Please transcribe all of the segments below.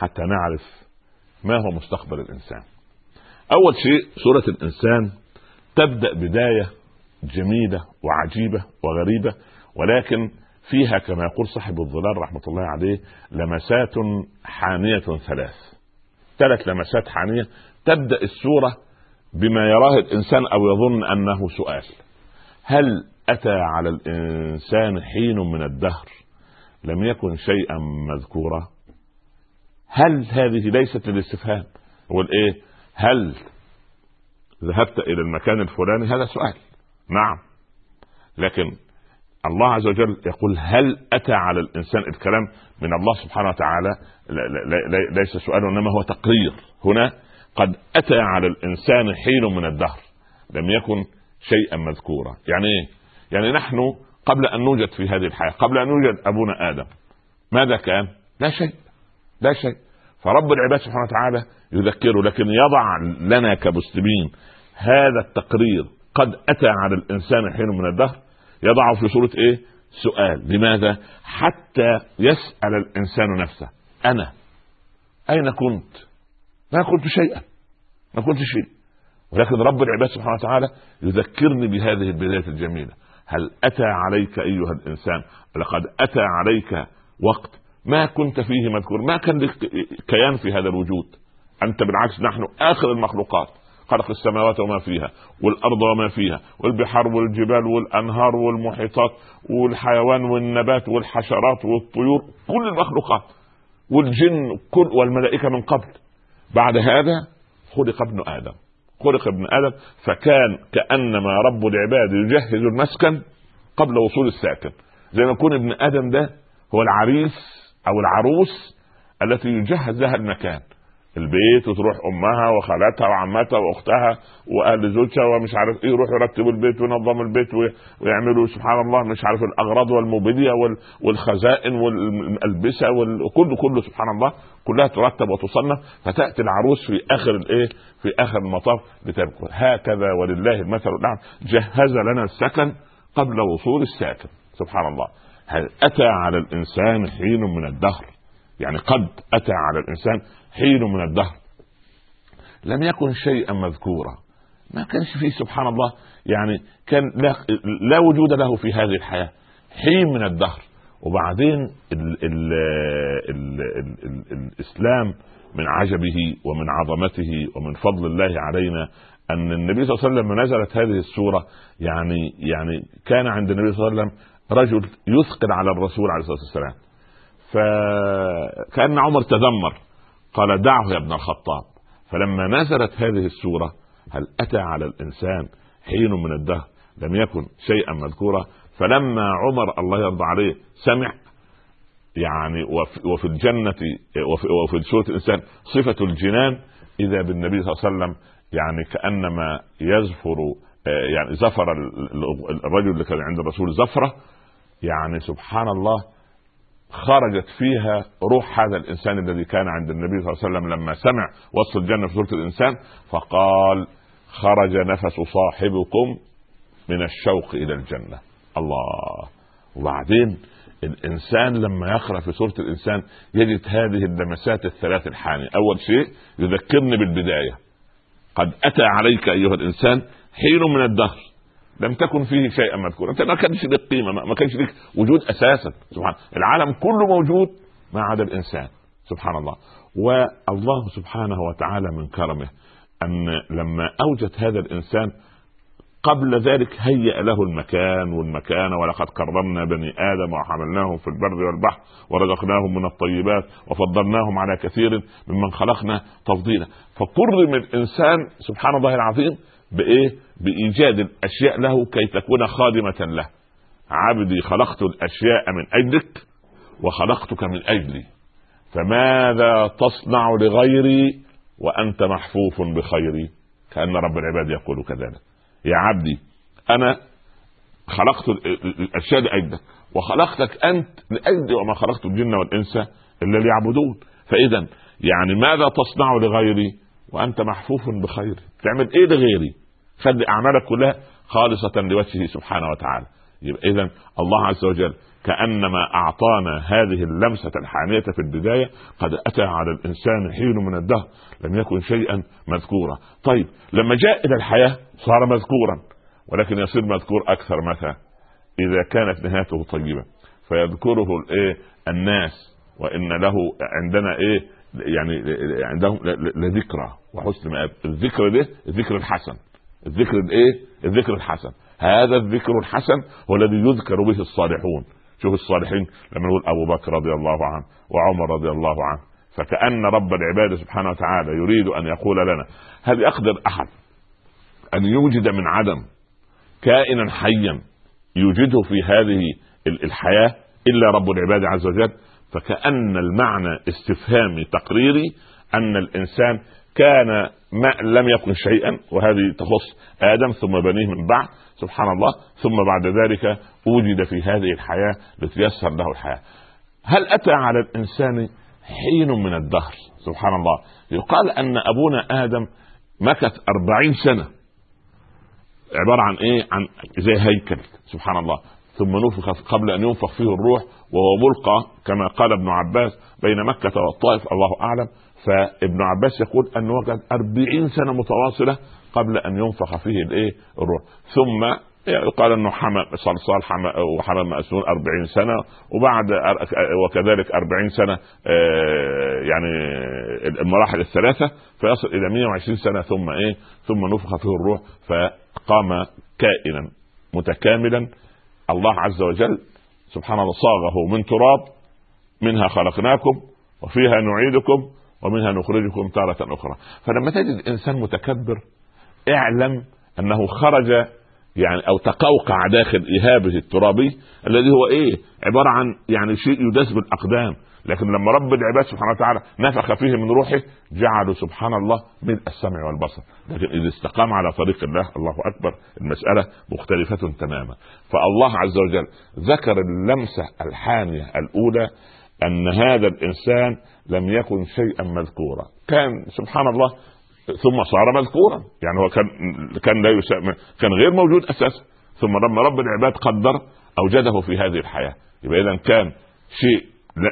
حتى نعرف ما هو مستقبل الإنسان. أول شيء سورة الإنسان تبدأ بداية جميلة وعجيبة وغريبة ولكن فيها كما يقول صاحب الظلال رحمة الله عليه لمسات حانية ثلاث. ثلاث لمسات حانية. تبدأ السورة بما يراه الإنسان أو يظن أنه سؤال. هل أتى على الإنسان حين من الدهر؟ لم يكن شيئا مذكورا. هل هذه ليست للاستفهام؟ هو الايه هل ذهبت إلى المكان الفلاني؟ هذا سؤال. نعم. لكن الله عز وجل يقول هل أتى على الإنسان الكلام من الله سبحانه وتعالى؟ ليس سؤال انما هو تقرير. هنا قد أتى على الإنسان حين من الدهر لم يكن شيئا مذكورا. يعني إيه؟ يعني نحن قبل أن نوجد في هذه الحياة قبل أن يوجد أبونا آدم ماذا كان؟ لا شيء. لا شيء. فرب العباد سبحانه وتعالى يذكره لكن يضع لنا كمسلمين هذا التقرير قد أتى على الإنسان حين من الدهر. يضعه في صورة إيه؟ سؤال. لماذا؟ حتى يسأل الإنسان نفسه. أنا أين كنت؟ ما كنت شيئا. ما كنت شيء. ولكن رب العباد سبحانه وتعالى يذكرني بهذه البداية الجميلة. هل أتى عليك أيها الإنسان؟ لقد أتى عليك وقت ما كنت فيه مذكور. ما كان لك كيان في هذا الوجود. أنت بالعكس نحن آخر المخلوقات. خلق السماوات وما فيها والأرض وما فيها والبحار والجبال والأنهار والمحيطات والحيوان والنبات والحشرات والطيور كل المخلوقات والجن كل والملائكة من قبل. بعد هذا خلق ابن آدم. خلق ابن آدم فكان كأنما رب العباد يجهز المسكن قبل وصول الساكن. زي ما يكون ابن آدم ده هو العريس أو العروس التي يجهز لها المكان. البيت وتروح أمها وخالتها وعمتها وأختها وأهل زوجها ومش عارف إيه يروحوا يرتبوا البيت وينظموا البيت ويعملوا سبحان الله مش عارف الأغراض والموبيليا والخزائن والألبسة وكله كله سبحان الله كلها ترتب وتصنف. فتأتي العروس في آخر الإيه؟ في آخر المطاف لتبكي هكذا ولله المثل. الاعلى جهز لنا السكن قبل وصول الساكن. سبحان الله. هل أتى على الإنسان حين من الدهر؟ يعني قد أتى على الإنسان حين من الدهر. لم يكن شيئا مذكورا. ما كانش فيه سبحان الله يعني كان لا, لا وجود له في هذه الحياة. حين من الدهر. وبعدين ال ال ال ال ال الإسلام من عجبه ومن عظمته ومن فضل الله علينا أن النبي صلى الله عليه وسلم نزلت هذه السورة. يعني يعني كان عند النبي صلى الله عليه وسلم رجل يثقل على الرسول عليه الصلاة والسلام. فكان عمر تذمر. قال دعه يا ابن الخطاب. فلما نزلت هذه السورة هل أتى على الإنسان حين من الدهر؟ لم يكن شيئا مذكورا. فلما عمر الله يرضى عليه سمع يعني وفي الجنة وفي, سورة الإنسان صفة الجنان إذا بالنبي صلى الله عليه وسلم يعني كأنما يزفر يعني زفر الرجل اللي كان عند الرسول زفرة يعني سبحان الله خرجت فيها روح هذا الإنسان الذي كان عند النبي صلى الله عليه وسلم لما سمع وصف الجنة في سوره الإنسان فقال خرج نفس صاحبكم من الشوق إلى الجنة. الله. وبعدين الإنسان لما يقرأ في سوره الإنسان يجد هذه اللمسات الثلاث الحانيه أول شيء يذكرني بالبداية. قد أتى عليك أيها الإنسان حين من الدهر. لم تكن فيه شيئا مذكورا. أنت ما كانش لك قيمة ما كانش لك وجود أساسا. سبحان العالم كله موجود ما عدا الإنسان. سبحان الله. والله سبحانه وتعالى من كرمه أن لما أوجد هذا الإنسان قبل ذلك هيأ له المكان والمكان ولقد كرمنا بني آدم وحملناهم في البر والبحر ورزقناهم من الطيبات وفضلناهم على كثير ممن خلقنا تفضيلا. فكرم الإنسان سبحان الله العظيم بإيه؟ بإيجاد الأشياء له كي تكون خادمة له. عبدي خلقت الأشياء من أجلك وخلقتك من أجلي. فماذا تصنع لغيري وأنت محفوف بخيري؟ كأن رب العباد يقول كذلك. يا عبدي أنا خلقت الأشياء لأجلك وخلقتك أنت لأجلي وما خلقت الجن والإنس إلا ليعبدون. فإذا يعني ماذا تصنع لغيري وأنت محفوف بخيري؟ تعمل إيه لغيري؟ خلي أعمالك كلها خالصة لوجهه سبحانه وتعالى. يبقى اذا الله عز وجل كأنما أعطانا هذه اللمسة الحانيه في البداية قد أتى على الإنسان حين من الدهر لم يكن شيئا مذكورا. طيب لما جاء إلى الحياة صار مذكورا ولكن يصير مذكور أكثر متى؟ إذا كانت نهايته طيبة. فيذكره الإيه؟ الناس وإن له عندنا إيه؟ يعني عندهم لذكرى وحسن مآب. الذكر ده الذكر الحسن. الذكر الايه؟ الذكر الحسن. هذا الذكر الحسن هو الذي يذكر به الصالحون. شوف الصالحين لما نقول أبو بكر رضي الله عنه وعمر رضي الله عنه. فكأن رب العباد سبحانه وتعالى يريد أن يقول لنا هل يقدر أحد أن يوجد من عدم كائنا حيا يوجده في هذه الحياة إلا رب العباد عز وجل؟ فكأن المعنى استفهامي تقريري أن الإنسان كان ما لم يكن شيئا وهذه تخص آدم ثم بنيه من بعد سبحان الله. ثم بعد ذلك وجد في هذه الحياة لتيسر له الحياة. هل أتى على الإنسان حين من الدهر؟ سبحان الله. يقال أن أبونا آدم مكث أربعين سنة. عبارة عن إيه؟ عن زي هيكل سبحان الله. ثم نفخ قبل أن ينفخ فيه الروح وهو ملقى كما قال ابن عباس بين مكة والطائف الله أعلم. فابن عباس يقول أنه وجد أربعين سنة متواصلة قبل أن ينفخ فيه الإيه؟ الروح. ثم يقال إنه حمى صلصال حمى وحمى مأسون 40 سنة وبعد وكذلك 40 سنة آه، يعني المراحل الثلاثة فيصل إلى 120 سنة ثم إيه؟ ثم نفخ فيه الروح فقام كائنا متكاملا. الله عز وجل سبحان الله صاغه من تراب منها خلقناكم وفيها نعيدكم ومنها نخرجكم تارة أخرى. فلما تجد إنسان متكبر اعلم أنه خرج يعني أو تقوقع داخل إهابة الترابي الذي هو إيه؟ عبارة عن يعني شيء يداس بالأقدام لكن لما رب العباد سبحانه وتعالى نفخ فيه من روحه جعله سبحان الله ملء السمع والبصر. لكن إذا استقام على طريق الله الله أكبر المسألة مختلفة تماما. فالله عز وجل ذكر اللمسة الحانيه الأولى أن هذا الإنسان لم يكن شيئا مذكورا. كان سبحان الله ثم صار مذكورا. يعني هو كان كان لا يسمى كان غير موجود أساسا. ثم لما رب العباد قدر أوجده في هذه الحياة. يبقى اذا كان شيء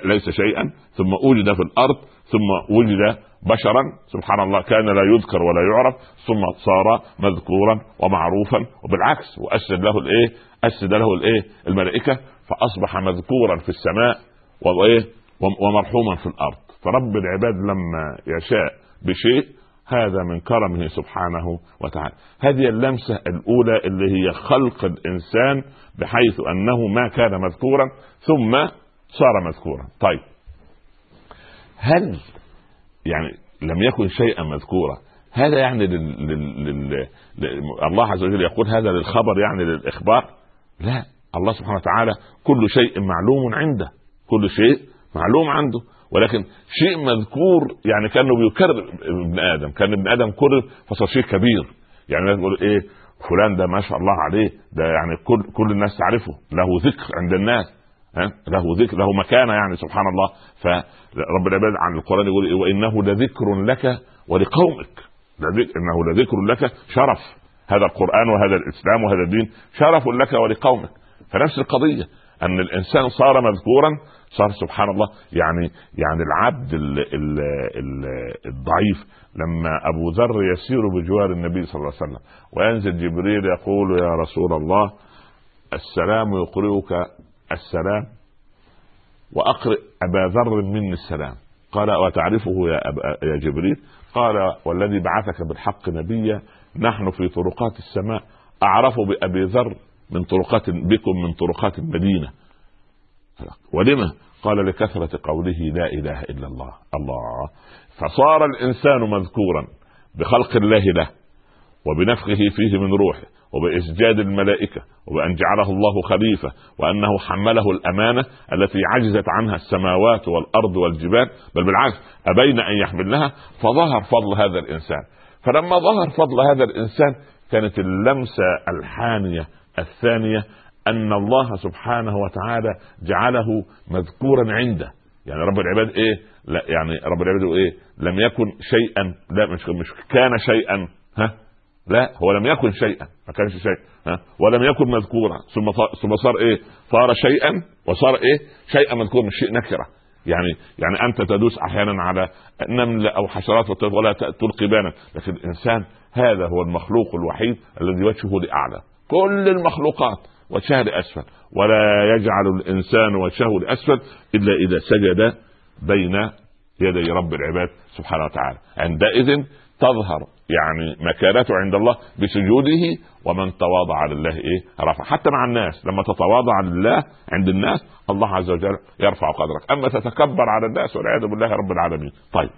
ليس شيئا. ثم وجد في الأرض ثم وجد بشرا. سبحان الله كان لا يذكر ولا يعرف. ثم صار مذكورا ومعروفا. وبالعكس واسجد له الإيه؟ اسجد له الإيه؟ الملائكة. فأصبح مذكورا في السماء. وايه؟ ومرحوما في الأرض. فرب العباد لما يشاء بشيء هذا من كرمه سبحانه وتعالى. هذه اللمسة الأولى اللي هي خلق الإنسان بحيث أنه ما كان مذكورا ثم صار مذكورا. طيب. هل يعني لم يكن شيئا مذكورا هذا يعني لل... لل... لل... لل... الله عز وجل يقول هذا للخبر يعني للإخبار؟ لا. الله سبحانه وتعالى كل شيء معلوم عنده. كل شيء معلوم عنده. ولكن شيء مذكور يعني كأنه بيكرر ابن آدم كأن ابن آدم كرر فصار شيء كبير. يعني يقول إيه فلان ده ما شاء الله عليه ده يعني كل كل الناس تعرفه له ذكر عند الناس ها؟ له ذكر له مكانة يعني سبحان الله. فرب العباد عن القرآن يقول إيه وإنه لذكر لك ولقومك. إنه لذكر لك شرف. هذا القرآن وهذا الإسلام وهذا الدين شرف لك ولقومك. فنفس القضية أن الإنسان صار مذكورا صار سبحان الله يعني يعني العبد ال ال ال الضعيف لما أبو ذر يسير بجوار النبي صلى الله عليه وسلم وينزل جبريل يقول يا رسول الله السلام يقرئك السلام وأقرئ أبا ذر مني السلام. قال وتعرفه يا, أبا يا جبريل؟ قال والذي بعثك بالحق نبيا نحن في طرقات السماء أعرف بأبي ذر من طرقات بكم من طرقات المدينة. ولما؟ قال لكثرة قوله لا إله إلا الله. الله. فصار الإنسان مذكورا بخلق الله له وبنفخه فيه من روحه وبإسجاد الملائكة وبأن جعله الله خليفة وأنه حمله الأمانة التي عجزت عنها السماوات والأرض والجبال. بل بالعكس أبين أن يحملنها فظهر فضل هذا الإنسان. فلما ظهر فضل هذا الإنسان كانت اللمسة الحانية الثانية أن الله سبحانه وتعالى جعله مذكورا عنده. يعني رب العباد إيه؟ لا يعني رب العباد إيه؟ لم يكن شيئا لا مش مش كان شيئا. ها؟ لا هو لم يكن شيئا ما كانش شيء. ها؟ ولم يكن مذكورا. ثم ثم صار إيه؟ صار شيئا وصار إيه؟ شيئا مذكورا مش شيء نكرة. يعني يعني أنت تدوس أحيانا على نمل أو حشرات ولا تلقي بانا. لكن الإنسان هذا هو المخلوق الوحيد الذي وجهه لأعلى. كل المخلوقات. وجهها لاسفل ولا يجعل الإنسان وجهه لاسفل إلا إذا سجد بين يدي رب العباد سبحانه وتعالى. عندئذ تظهر يعني مكانته عند الله بسجوده ومن تواضع لله إيه؟ رفع. حتى مع الناس لما تتواضع لله عند الناس الله عز وجل يرفع قدرك. أما تتكبر على الناس والعياذ بالله رب العالمين. طيب.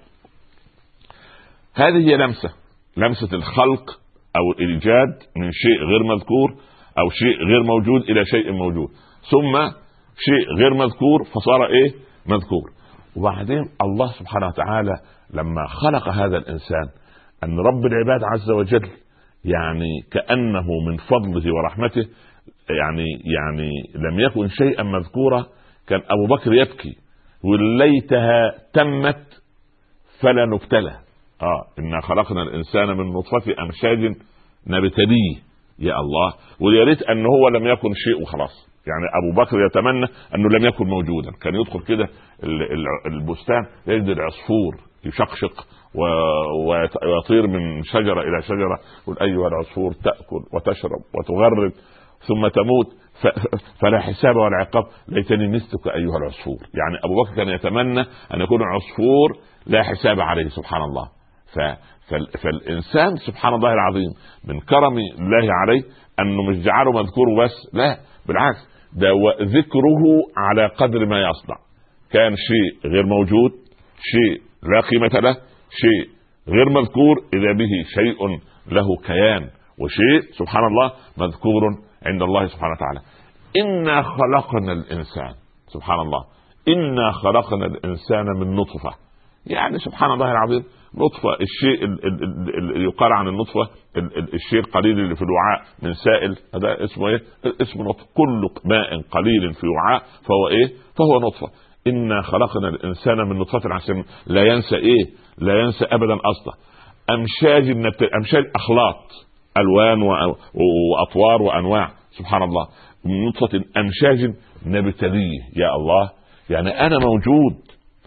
هذه هي لمسة. لمسة الخلق أو الإيجاد من شيء غير مذكور أو شيء غير موجود إلى شيء موجود. ثم شيء غير مذكور فصار إيه؟ مذكور. وبعدين الله سبحانه وتعالى لما خلق هذا الإنسان أن رب العباد عز وجل يعني كأنه من فضله ورحمته يعني يعني لم يكن شيئا مذكورا كان أبو بكر يبكي. وليتها تمت فلا نبتلى. آه إنا خلقنا الإنسان من نطفة أمشاج نبتليه. يا الله ويا ريت ان هو لم يكن شيء وخلاص يعني أبو بكر يتمنى أنه لم يكن موجودا. كان يدخل كده البستان يجد العصفور يشقشق ويطير من شجرة إلى شجرة يقول أيها العصفور تأكل وتشرب وتغرد ثم تموت. فلا حساب ولا عقاب. ليتني مثلك أيها العصفور. يعني أبو بكر كان يتمنى أن يكون عصفور لا حساب عليه سبحان الله. ف فالإنسان سبحان الله العظيم من كرم الله عليه أنه مش جعله مذكور بس لا بالعكس ده ذكره على قدر ما يصنع. كان شيء غير موجود شيء لا قيمة له شيء غير مذكور إذا به شيء له كيان وشيء سبحان الله مذكور عند الله سبحانه وتعالى. إنا خلقنا الإنسان سبحان الله إنا خلقنا الإنسان من نطفة. يعني سبحان الله العظيم نطفة الشيء اللي يقال عن النطفة الشيء القليل اللي في الوعاء من سائل هذا اسمه إيه؟ اسمه نطفة. كل ماء قليل في وعاء فهو إيه؟ فهو نطفة. إنا خلقنا الإنسان من نطفة عشان لا ينسى إيه؟ لا ينسى ابدا أصلا أمشاج أمشاج اخلاط ألوان وأطوار وأنواع. سبحان الله. من نطفة أمشاج نبتليه. يا الله. يعني أنا موجود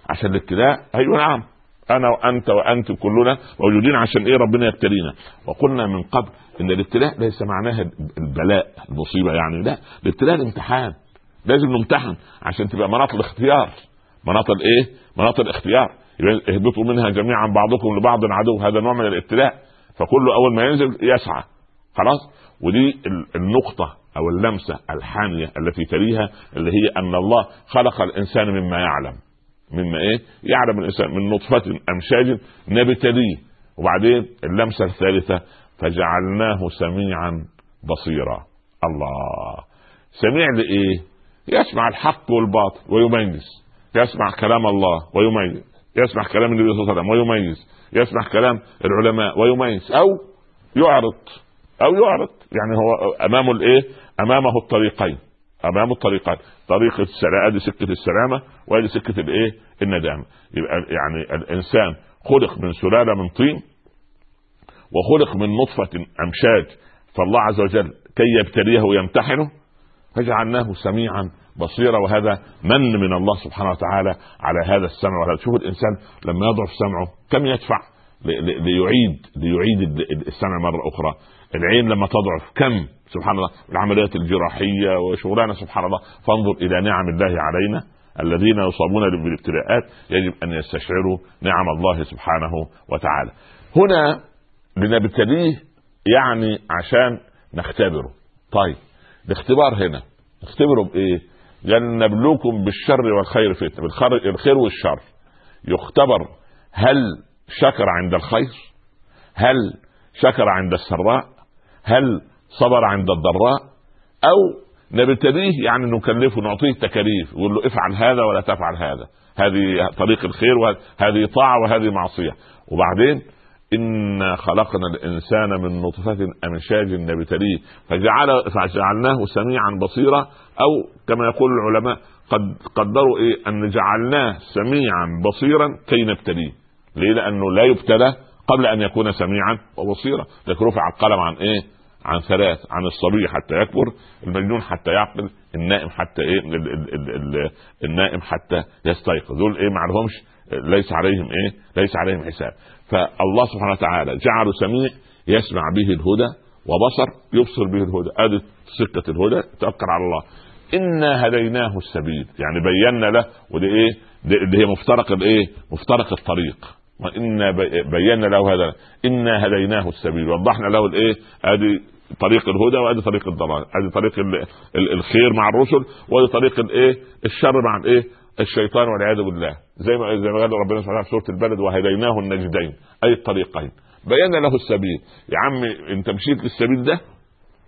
عشان الابتلاء؟ أيوه نعم. أنا وأنت وأنت كلنا موجودين عشان إيه ربنا يبتلينا. وقلنا من قبل إن الابتلاء ليس معناها البلاء المصيبة يعني لا. الابتلاء الامتحان. لازم نمتحن عشان تبقى مناط الاختيار. مناط الإيه؟ مناط الاختيار. اهبطوا منها جميعا بعضكم لبعض عدو. هذا نوع من الابتلاء. فكله أول ما ينزل يسعى. خلاص؟ ودي النقطة أو اللمسة الحامية التي تليها اللي هي أن الله خلق الإنسان مما يعلم. مما إيه؟ يعلم الإنسان من نطفة أمشاج نبتليه. وبعدين اللمسة الثالثة فجعلناه سميعا بصيرا. الله. سميع لإيه؟ يسمع الحق والباطل ويميز. يسمع كلام الله ويميز. يسمع كلام النبي صلى الله عليه وسلم ويميز. يسمع كلام العلماء ويميز. أو يعرض. أو يعرض. يعني هو أمامه الإيه؟ أمامه الطريقين. امام الطريقات طريق السلامه أدي سكة السلامة وأدي سكة الإيه؟ الندامة. يبقى يعني الإنسان خلق من سلالة من طين وخلق من نطفة أمشاج فالله عز وجل كي يبتليه ويمتحنه فجعلناه سميعا بصيرا وهذا من من الله سبحانه وتعالى على هذا السمع. وهذا شوف الإنسان لما يضعف سمعه كم يدفع ليعيد ليعيد السمع مرة أخرى. العين لما تضعف كم؟ سبحان الله العمليات الجراحية وشغلانة سبحان الله. فانظر إلى نعم الله علينا. الذين يصابون بالابتلاءات يجب أن يستشعروا نعم الله سبحانه وتعالى. هنا لنبتليه يعني عشان نختبره. طيب الاختبار هنا. نختبره بإيه؟ قال نبلوكم بالشر والخير فتنة بالخير والشر. يختبر هل شكر عند الخير؟ هل شكر عند السراء؟ هل صبر عند الضراء؟ أو نبتليه يعني نكلفه نعطيه تكاليف نقول له افعل هذا ولا تفعل هذا. هذه طريق الخير وهذه طاعة وهذه معصية. وبعدين إنا خلقنا الإنسان من نطفة أمشاج نبتليه فجعل فجعلناه سميعا بصيرا أو كما يقول العلماء قد قدروا إيه؟ أن جعلناه سميعا بصيرا كي نبتليه. ليه؟ لأنه لا يبتلى قبل أن يكون سميعا وبصيرا. لكن رفع القلم عن إيه؟ عن ثلاث عن الصبي حتى يكبر المجنون حتى يعقل النائم حتى إيه ال ال ال ال النائم حتى يستيقظ. دول إيه ما عليهمش ليس عليهم إيه ليس عليهم حساب. فالله سبحانه وتعالى جعله سميع يسمع به الهدى وبصر يبصر به الهدى. أدي سكة الهدى توكل على الله. إنا هديناه السبيل. يعني بينا له ودي إيه دي هي مفترق الإيه مفترق الطريق. وإنا بينا له هذا. إنا هديناه السبيل. وضحنا له الإيه أدي طريق الهدى وأدي طريق الضلال أدي طريق الخير مع الرسل وأدي طريق الايه الشر مع الايه الشيطان والعياذ بالله. زي ما زي ما قال ربنا سبحانه في سورة البلد وهديناه النجدين أي الطريقين. بينا له السبيل. يا عم أنت مشيت للسبيل ده؟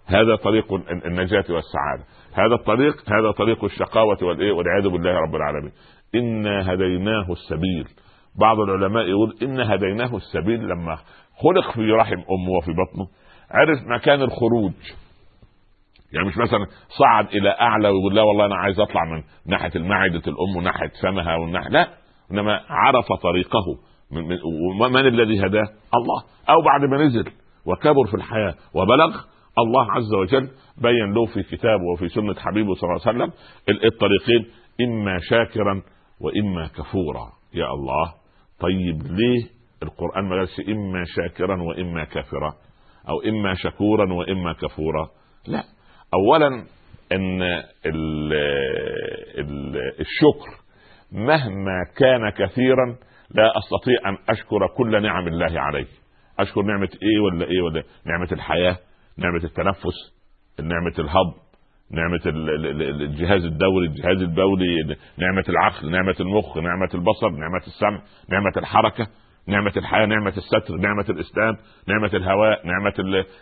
هذا طريق النجاة والسعادة. هذا الطريق هذا طريق الشقاوة والإيه والعياذ بالله رب العالمين. إنا هديناه السبيل. بعض العلماء يقول إنا هديناه السبيل لما خلق في رحم أمه وفي بطنه. عرف مكان الخروج. يعني مش مثلا صعد إلى أعلى ويقول لا والله أنا عايز أطلع من ناحية المعدة الأم وناحية فمها والناحية لا إنما عرف طريقه من من الذي هداه؟ الله. أو بعد ما نزل وكبر في الحياة وبلغ الله عز وجل بين له في كتابه وفي سنة حبيبه صلى الله عليه وسلم الطريقين إما شاكرا وإما كفورا. يا الله طيب ليه القرآن ما قالش إما شاكرا وإما كافرا؟ أو إما شكورا وإما كفورا. لا. اولا إن ال ال الشكر مهما كان كثيرا لا أستطيع أن أشكر كل نعم الله علي أشكر نعمة إيه ولا إيه ولا نعمة الحياة نعمة التنفس نعمة الهضم نعمة الجهاز الدوري الجهاز البولي نعمة العقل نعمة المخ نعمة البصر نعمة السمع نعمة الحركة. نعمة الحياة نعمة الستر نعمة الإسلام نعمة الهواء نعمة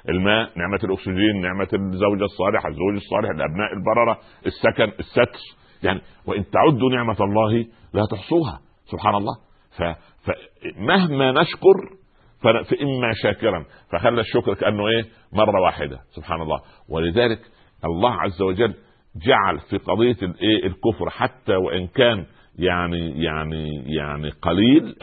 الماء نعمة الأكسجين نعمة الزوجة الصالحة الزوج الصالح الأبناء البررة السكن الستر. يعني وإن تعدوا نعمة الله لا تحصوها. سبحان الله. فمهما نشكر فإما شاكرا. فخلى الشكر كأنه إيه؟ مرة واحدة. سبحان الله. ولذلك الله عز وجل جعل في قضية الإيه الكفر حتى وإن كان يعني يعني يعني قليل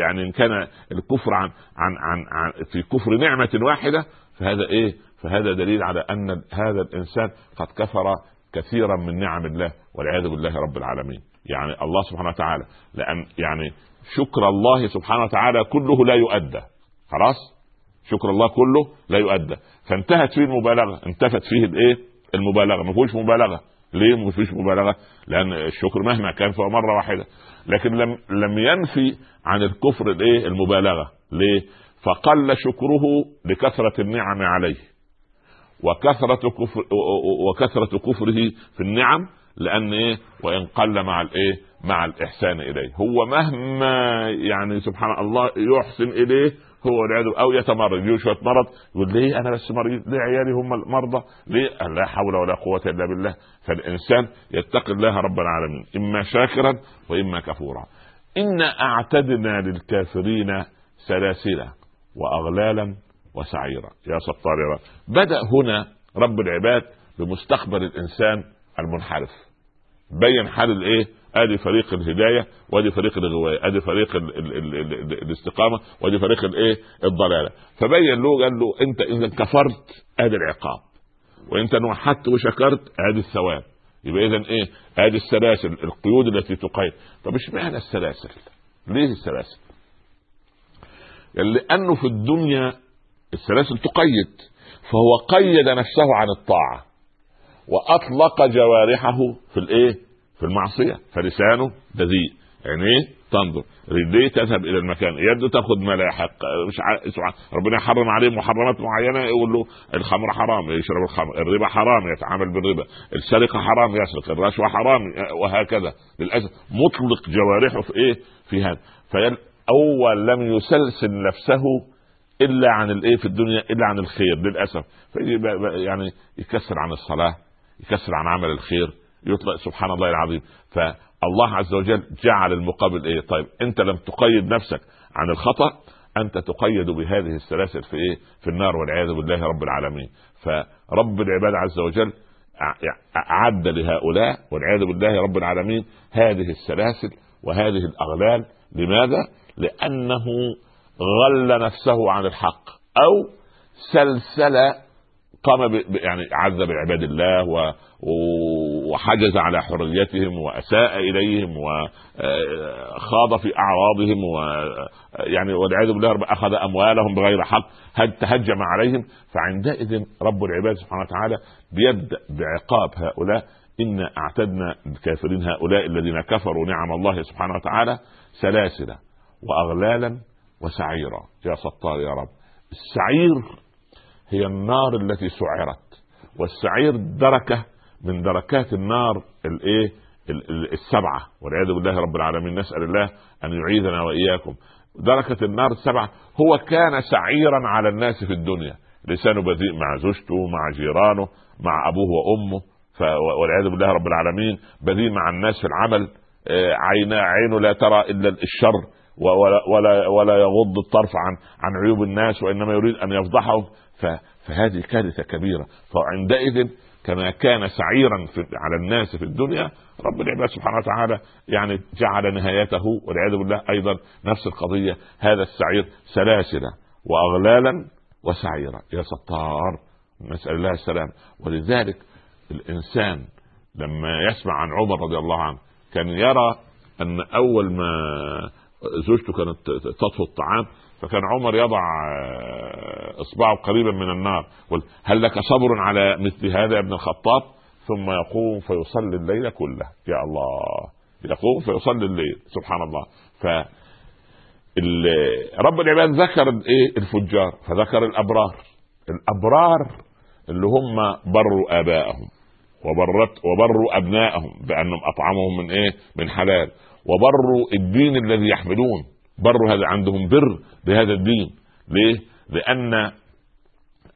يعني إن كان الكفر عن عن عن, في كفر نعمة واحدة فهذا إيه؟ فهذا دليل على أن هذا الإنسان قد كفر كثيرا من نعم الله والعياذ بالله رب العالمين. يعني الله سبحانه وتعالى لأن يعني شكر الله سبحانه وتعالى كله لا يؤدى. خلاص؟ شكر الله كله لا يؤدى. فانتهت فيه المبالغة. انتفت فيه الإيه؟ المبالغة. ما فيهوش مبالغة. ليه ما فيش مبالغة؟ لأن الشكر مهما كان فهو مرة واحدة. لكن لم لم ينفي عن الكفر الإيه؟ المبالغة. ليه؟ فقل شكره لكثرة النعم عليه. وكثرة كفر وكثرة كفره في النعم لأن إيه؟ وإن قل مع الإيه؟ مع الإحسان إليه. هو مهما يعني سبحان الله يحسن إليه هو والعياذ أو يتمرد. يجي شوية مرض يقول ليه أنا بس مريض؟ ليه عيالي هم المرضى؟ ليه؟ لا حول ولا قوة إلا بالله. فالإنسان يتقي الله رب العالمين إما شاكرا وإما كفورا. انا أعتدنا للكافرين سلاسل وأغلالا وسعيرا. يا ستار بدأ هنا رب العباد بمستقبل الإنسان المنحرف. بين حال الإيه؟ آدي فريق الهداية وآدي فريق الغواية آدي فريق ال ال ال ال الاستقامة وآدي فريق الايه الضلالة. فبين له قال له أنت إذا كفرت آدي العقاب وإنت وحدت وشكرت آدي الثواب. يبقى اذا إيه؟ آدي السلاسل القيود التي تقيد. طب إيش معنى السلاسل؟ ليه السلاسل؟ لأنه في الدنيا السلاسل تقيد فهو قيد نفسه عن الطاعة وأطلق جوارحه في الإيه؟ في المعصية فلسانه بذيء. عينيه تنظر. رجليه تذهب إلى المكان؟ يده تاخذ ما لا يحق مش ع... ربنا يحرم عليه محرمات معينة يقول له الخمر حرام يشرب الخمر. الربا حرام يتعامل بالربا. السرقة حرام يسرق. الرشوة حرام وهكذا. للأسف مطلق جوارحه في إيه؟ في هذا. فاول لم يسلسل نفسه إلا عن الإيه في الدنيا؟ إلا عن الخير. للأسف. يعني يكسر عن الصلاة يكسر عن عمل الخير. يطلق سبحان الله العظيم. فالله عز وجل جعل المقابل إيه؟ طيب أنت لم تقيد نفسك عن الخطأ أنت تقيد بهذه السلاسل في إيه؟ في النار والعياذ بالله رب العالمين. فرب العباد عز وجل أعد لهؤلاء والعياذ بالله رب العالمين هذه السلاسل وهذه الأغلال. لماذا؟ لأنه غل نفسه عن الحق أو سلسل قام يعني عذب عباد الله و وحجز على حريتهم وأساء إليهم وخاض في أعراضهم ويعني والعياذ بالله أخذ أموالهم بغير حق تهجم عليهم. فعندئذ رب العباد سبحانه وتعالى بيبدأ بعقاب هؤلاء. إنا أعتدنا الكافرين هؤلاء الذين كفروا نعم الله سبحانه وتعالى سلاسل وأغلالا وسعيرا. يا ستار يا رب السعير هي النار التي سعرت والسعير دركة من دركات النار الايه السبعة. والعياذ بالله رب العالمين. نسأل الله أن يعيذنا وإياكم. دركة النار السبعة هو كان سعيرا على الناس في الدنيا. لسانه بذيء مع زوجته مع جيرانه مع أبوه وأمه. والعياذ بالله رب العالمين. بذيء مع الناس في العمل. آه، عينا عينه لا ترى إلا الشر. ولا ولا ولا يغض الطرف عن عن عيوب الناس وإنما يريد أن يفضحهم. فهذه كارثة كبيرة. فعندئذ كما كان سعيرا في على الناس في الدنيا رب العباد سبحانه وتعالى يعني جعل نهايته والعياذ بالله أيضا نفس القضية هذا السعير سلاسل واغلالا وسعيرا. يا ستار نسال الله السلام ولذلك الإنسان لما يسمع عن عمر رضي الله عنه كان يرى أن أول ما زوجته كانت تطفو الطعام فكان عمر يضع آه، إصبعه قريبا من النار. قل هل لك صبر على مثل هذا يا ابن الخطاب؟ ثم يقوم فيصلي الليل كله. يا الله. يقوم فيصلي الليل. سبحان الله. ف رب العباد ذكر الايه الفجار. فذكر الأبرار. الأبرار اللي هم بروا ابائهم وبرت وبروا ابنائهم بأنهم أطعمهم من إيه؟ من حلال. وبروا الدين الذي يحملون. بروا هذا عندهم بر بهذا الدين. ليه؟ لأن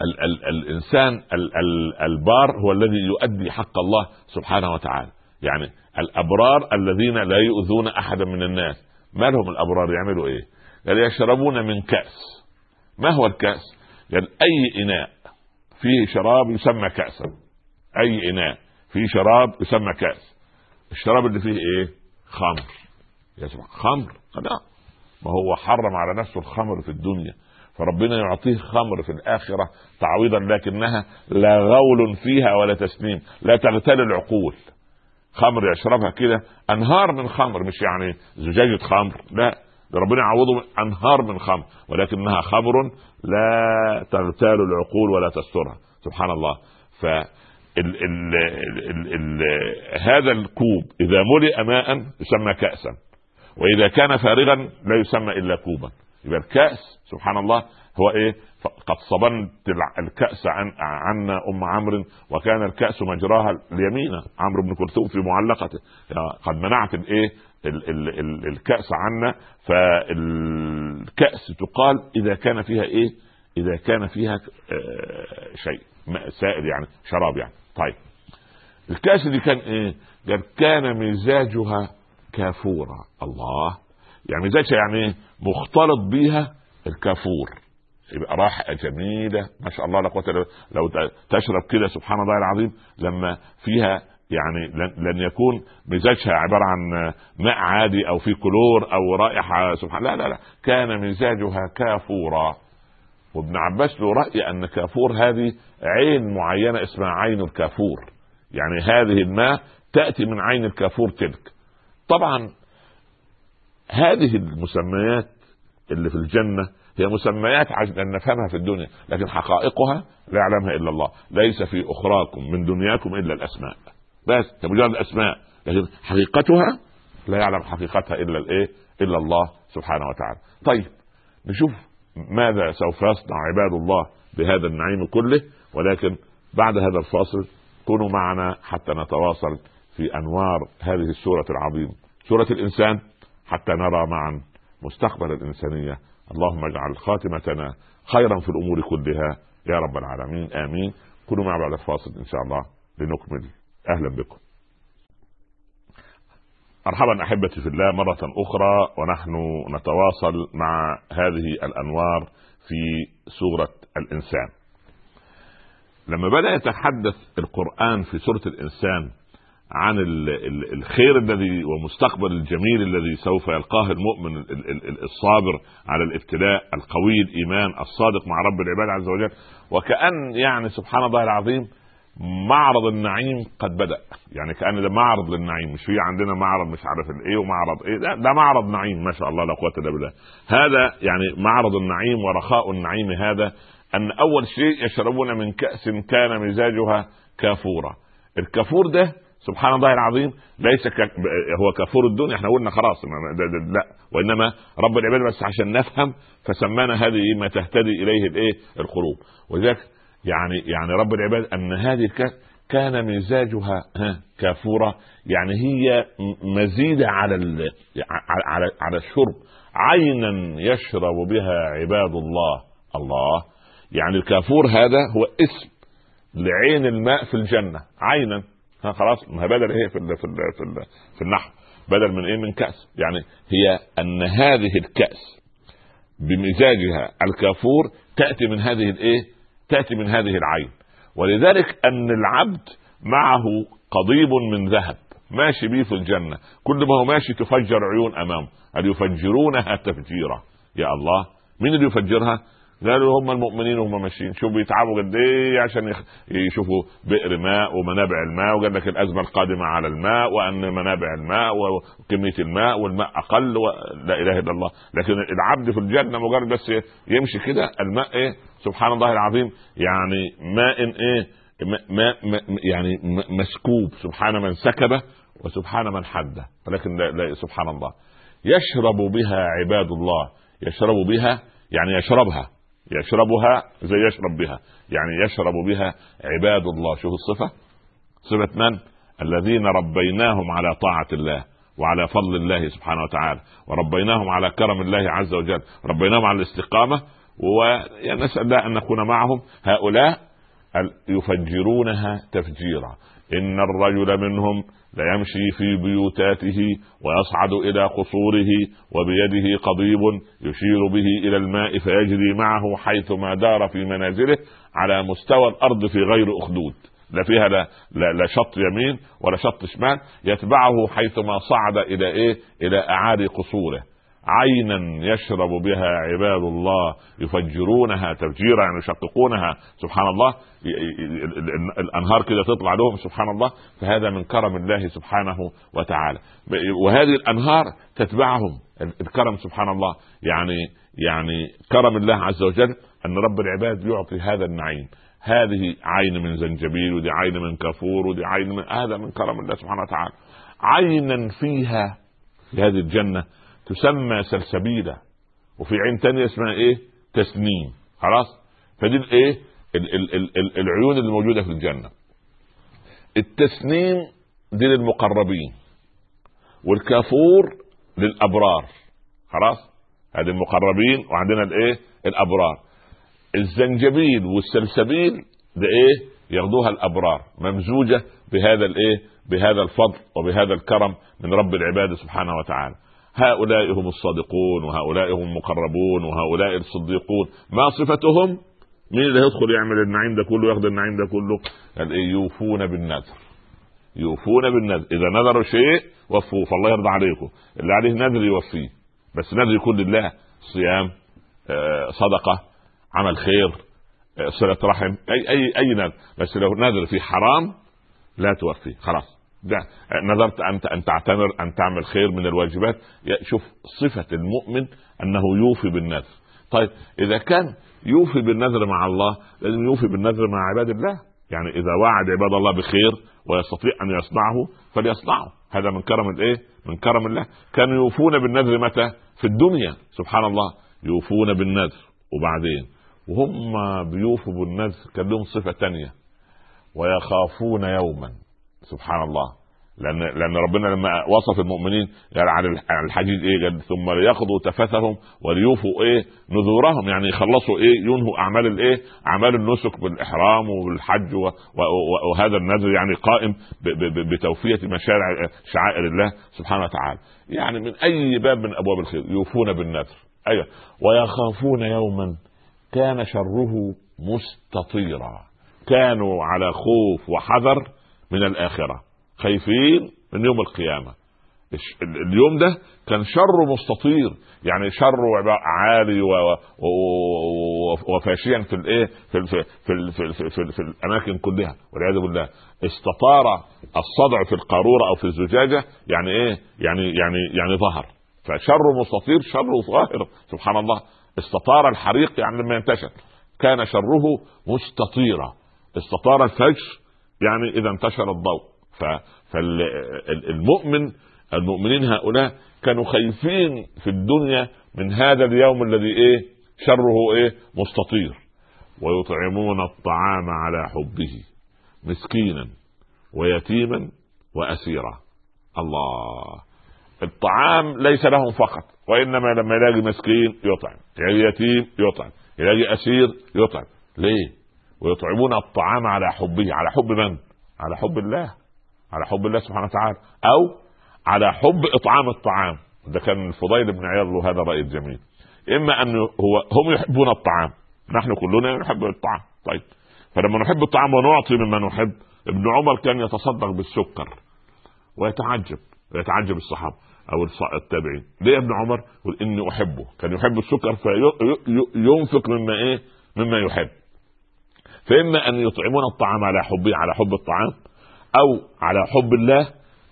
ال ال الإنسان ال ال البار هو الذي يؤدي حق الله سبحانه وتعالى. يعني الأبرار الذين لا يؤذون أحدا من الناس. ما لهم الأبرار؟ يعملوا إيه؟ قال يشربون من كأس. ما هو الكأس؟ قال أي إناء فيه شراب يسمى كاسا. أي إناء فيه شراب يسمى كأس. الشراب اللي فيه إيه؟ خمر. يا سبحان خمر. لا ما هو حرم على نفسه الخمر في الدنيا. فربنا يعطيه خمر في الآخرة تعويضا لكنها لا غول فيها ولا تسنيم لا تغتال العقول. خمر يشربها كده أنهار من خمر مش يعني زجاجة خمر لا. ربنا يعوضه أنهار من خمر ولكنها خمر لا تغتال العقول ولا تسترها. سبحان الله. ف ال ال ال ال هذا الكوب إذا ملئ ماء يسمى كاسا. وإذا كان فارغا لا يسمى إلا كوبا. يبقى الكأس سبحان الله هو إيه؟ قد صبنت الكأس عن عنا أم عمرو وكان الكأس مجراها اليمين عمرو بن كلثوم في معلقته. قد منعت الايه الكأس عنا فالكأس تقال إذا كان فيها إيه؟ إذا كان فيها آه، شيء سائل يعني شراب يعني. طيب. الكأس دي كان إيه؟ قال كان مزاجها كافورا الله. يعني مزاجها يعني مختلط بيها الكافور. يبقى رائحة جميلة. ما شاء الله لا قوة لو تشرب كده سبحان الله العظيم لما فيها يعني لن يكون مزاجها عبارة عن ماء عادي أو في كلور أو رائحة سبحان لا لا لا. كان مزاجها كافورا. وابن عباس له رأي أن كافور هذه عين معينة اسمها عين الكافور. يعني هذه الماء تأتي من عين الكافور تلك. طبعا هذه المسميات اللي في الجنة هي مسميات عشان نفهمها في الدنيا لكن حقائقها لا يعلمها إلا الله ليس في أخراكم من دنياكم إلا الأسماء. بس مجرد الأسماء لكن حقيقتها لا يعلم حقيقتها إلا الإيه؟ إلا الله سبحانه وتعالى. طيب نشوف ماذا سوف يصنع عباد الله بهذا النعيم كله ولكن بعد هذا الفاصل كونوا معنا حتى نتواصل في أنوار هذه السورة العظيمة. سورة الإنسان حتى نرى معا مستقبل الإنسانية. اللهم اجعل خاتمتنا خيرا في الأمور كلها. يا رب العالمين. آمين. كونوا معنا بعد الفاصل إن شاء الله لنكمل. أهلا بكم. مرحبا أحبتي في الله مرة أخرى ونحن نتواصل مع هذه الأنوار في سورة الإنسان. لما بدأ يتحدث القرآن في سورة الإنسان عن الخير الذي ومستقبل الجميل الذي سوف يلقاه المؤمن الصابر على الابتلاء القوي الإيمان الصادق مع رب العباد عز وجل. وكأن يعني سبحان الله العظيم معرض النعيم قد بدأ. يعني كأن ده معرض للنعيم. مش في عندنا معرض مش عارف إيه ومعرض إيه. ده, ده معرض نعيم ما شاء الله لا قوة إلا بالله. هذا يعني معرض النعيم ورخاء النعيم هذا أن أول شيء يشربون من كأس كان مزاجها كافورا. الكافور ده سبحان الله العظيم ليس ك... هو كافور الدنيا إحنا قلنا خلاص لا. وإنما رب العباد بس عشان نفهم فسمانا هذه ما تهتدي إليه الإيه؟ القلوب. ولذلك يعني يعني رب العباد أن هذه الكاس كان مزاجها كافورة. يعني هي مزيدة على على على الشرب. عينا يشرب بها عباد الله. الله. يعني الكافور هذا هو اسم لعين الماء في الجنة. عينا. خلاص ما هي بدل إيه؟ في ال في ال في, ال في النحو. بدل من إيه؟ من كأس. يعني هي أن هذه الكأس بمزاجها الكافور تأتي من هذه الايه تأتي من هذه العين. ولذلك أن العبد معه قضيب من ذهب ماشي بيه في الجنة. كل ما هو ماشي تفجر عيون أمامه. هل يفجرونها تفجيرا؟ يا الله. مين اللي يفجرها؟ قالوا هم المؤمنين وهم ماشيين. شوفوا بيتعبوا قد إيه عشان يشوفوا بئر ماء ومنابع الماء وقال لك الأزمة القادمة على الماء وأن منابع الماء وكميه الماء والماء أقل لا إله إلا الله. لكن العبد في الجنة مجرد بس يمشي كده الماء إيه؟ سبحان الله العظيم. يعني ماء إيه؟ ماء يعني مسكوب. سبحان من سكبه وسبحان من حده ولكن لا, لا سبحان الله. يشرب بها عباد الله. يشرب بها يعني يشربها. يشربها زي يشرب بها. يعني يشرب بها عباد الله. شوف الصفة؟ صفة من؟ الذين ربيناهم على طاعة الله وعلى فضل الله سبحانه وتعالى. وربيناهم على كرم الله عز وجل. ربيناهم على الاستقامة. ونسأل الله أن نكون معهم. هؤلاء يفجرونها تفجيرا. إن الرجل منهم ليمشي في بيوتاته ويصعد إلى قصوره وبيده قضيب يشير به إلى الماء فيجري معه حيثما دار في منازله على مستوى الأرض في غير أخدود. لا فيها لا, لا, لا شط يمين ولا شط شمال يتبعه حيثما صعد إلى إيه؟ إلى أعالي قصوره. عينا يشرب بها عباد الله يفجرونها تفجيرا يعني يشققونها. سبحان الله الأنهار كده تطلع لهم سبحان الله. فهذا من كرم الله سبحانه وتعالى. وهذه الأنهار تتبعهم. الكرم سبحان الله. يعني يعني كرم الله عز وجل أن رب العباد يعطي هذا النعيم. هذه عين من زنجبيل ودي عين من كافور ودي عين من هذا من كرم الله سبحانه وتعالى. عينا فيها في هذه الجنة تسمى سلسبيلة وفي عين تانية اسمها إيه؟ تسنيم. خلاص؟ فدي الايه العيون اللي موجودة في الجنة. التسنيم دي للمقربين والكافور للأبرار. خلاص؟ هذه المقربين وعندنا الايه الأبرار. الزنجبيل والسلسبيل ده إيه؟ ياخدوها الأبرار ممزوجة بهذا الايه بهذا الفضل وبهذا الكرم من رب العباد سبحانه وتعالى. هؤلاء هم الصادقون وهؤلاء هم المقربون وهؤلاء الصديقون. ما صفتهم؟ مين اللي يدخل يعمل النعيم ده كله ياخذ النعيم ده كله؟ قال إيه؟ يوفون بالنذر. يوفون بالنذر. إذا نذروا شيء وفوه فالله يرضى عليكم. اللي عليه نذر يوفيه. بس نذر يكون لله. صيام آه، صدقة عمل خير آه، صلة رحم أي أي أي نذر. بس لو نذر في حرام لا توفيه. خلاص. ده. نظرت انت أن تعتمر أن تعمل خير من الواجبات. شوف صفة المؤمن أنه يوفي بالنذر. طيب إذا كان يوفي بالنذر مع الله لازم يوفي بالنذر مع عباد الله. يعني إذا وعد عباد الله بخير ويستطيع أن يصنعه فليصنعه. هذا من كرم الإيه؟ من كرم الله. كانوا يوفون بالنذر متى؟ في الدنيا. سبحان الله. يوفون بالنذر. وبعدين؟ وهم بيوفوا بالنذر كان لهم صفة ثانية ويخافون يوما. سبحان الله. لأن لأن ربنا لما وصف المؤمنين قال على الحديد إيه قال؟ ثم ليقضوا تفثهم وليوفوا إيه نذورهم. يعني يخلصوا إيه ينهوا أعمال الايه أعمال النسك بالإحرام والحج وهذا النذر يعني قائم بتوفية مشارع شعائر الله سبحانه وتعالى. يعني من أي باب من أبواب الخير؟ يوفون بالنذر. أيوه. ويخافون يوما كان شره مستطيرا. كانوا على خوف وحذر من الآخرة. خايفين من يوم القيامة. اليوم ده كان شره مستطير. يعني شره عالي وفاشيا في الإيه؟ في في في, في, في, في, في الأماكن كلها. والعياذ بالله. استطار الصدع في القارورة أو في الزجاجة يعني إيه؟ يعني يعني يعني ظهر. فشره مستطير شره ظاهر. سبحان الله. استطار الحريق يعني لما ينتشر. كان شره مستطيرا. استطار الفجر يعني إذا انتشر الضوء. فالمؤمن المؤمنين هؤلاء كانوا خايفين في الدنيا من هذا اليوم الذي إيه؟ شره إيه؟ مستطير. ويطعمون الطعام على حبه مسكينا ويتيما وأسيرا. الله. الطعام ليس لهم فقط وإنما لما يلاقي مسكين يطعم يلاقي يتيم يطعم يلاقي أسير يطعم. ليه؟ ويطعمون الطعام على حبه. على حب من؟ على حب الله. على حب الله سبحانه وتعالى. أو على حب إطعام الطعام. ده كان الفضيل بن عياض له هذا رأي جميل. إما أن هو هم يحبون الطعام. نحن كلنا نحب الطعام. طيب. فلما نحب الطعام ونعطي مما نحب ابن عمر كان يتصدق بالسكر ويتعجب. ويتعجب الصحابة أو التابعين. ليه ابن عمر؟ يقول إني أحبه. كان يحب السكر فينفق مما إيه؟ مما يحب. فإما أن يطعمون الطعام على حبه على حب الطعام أو على حب الله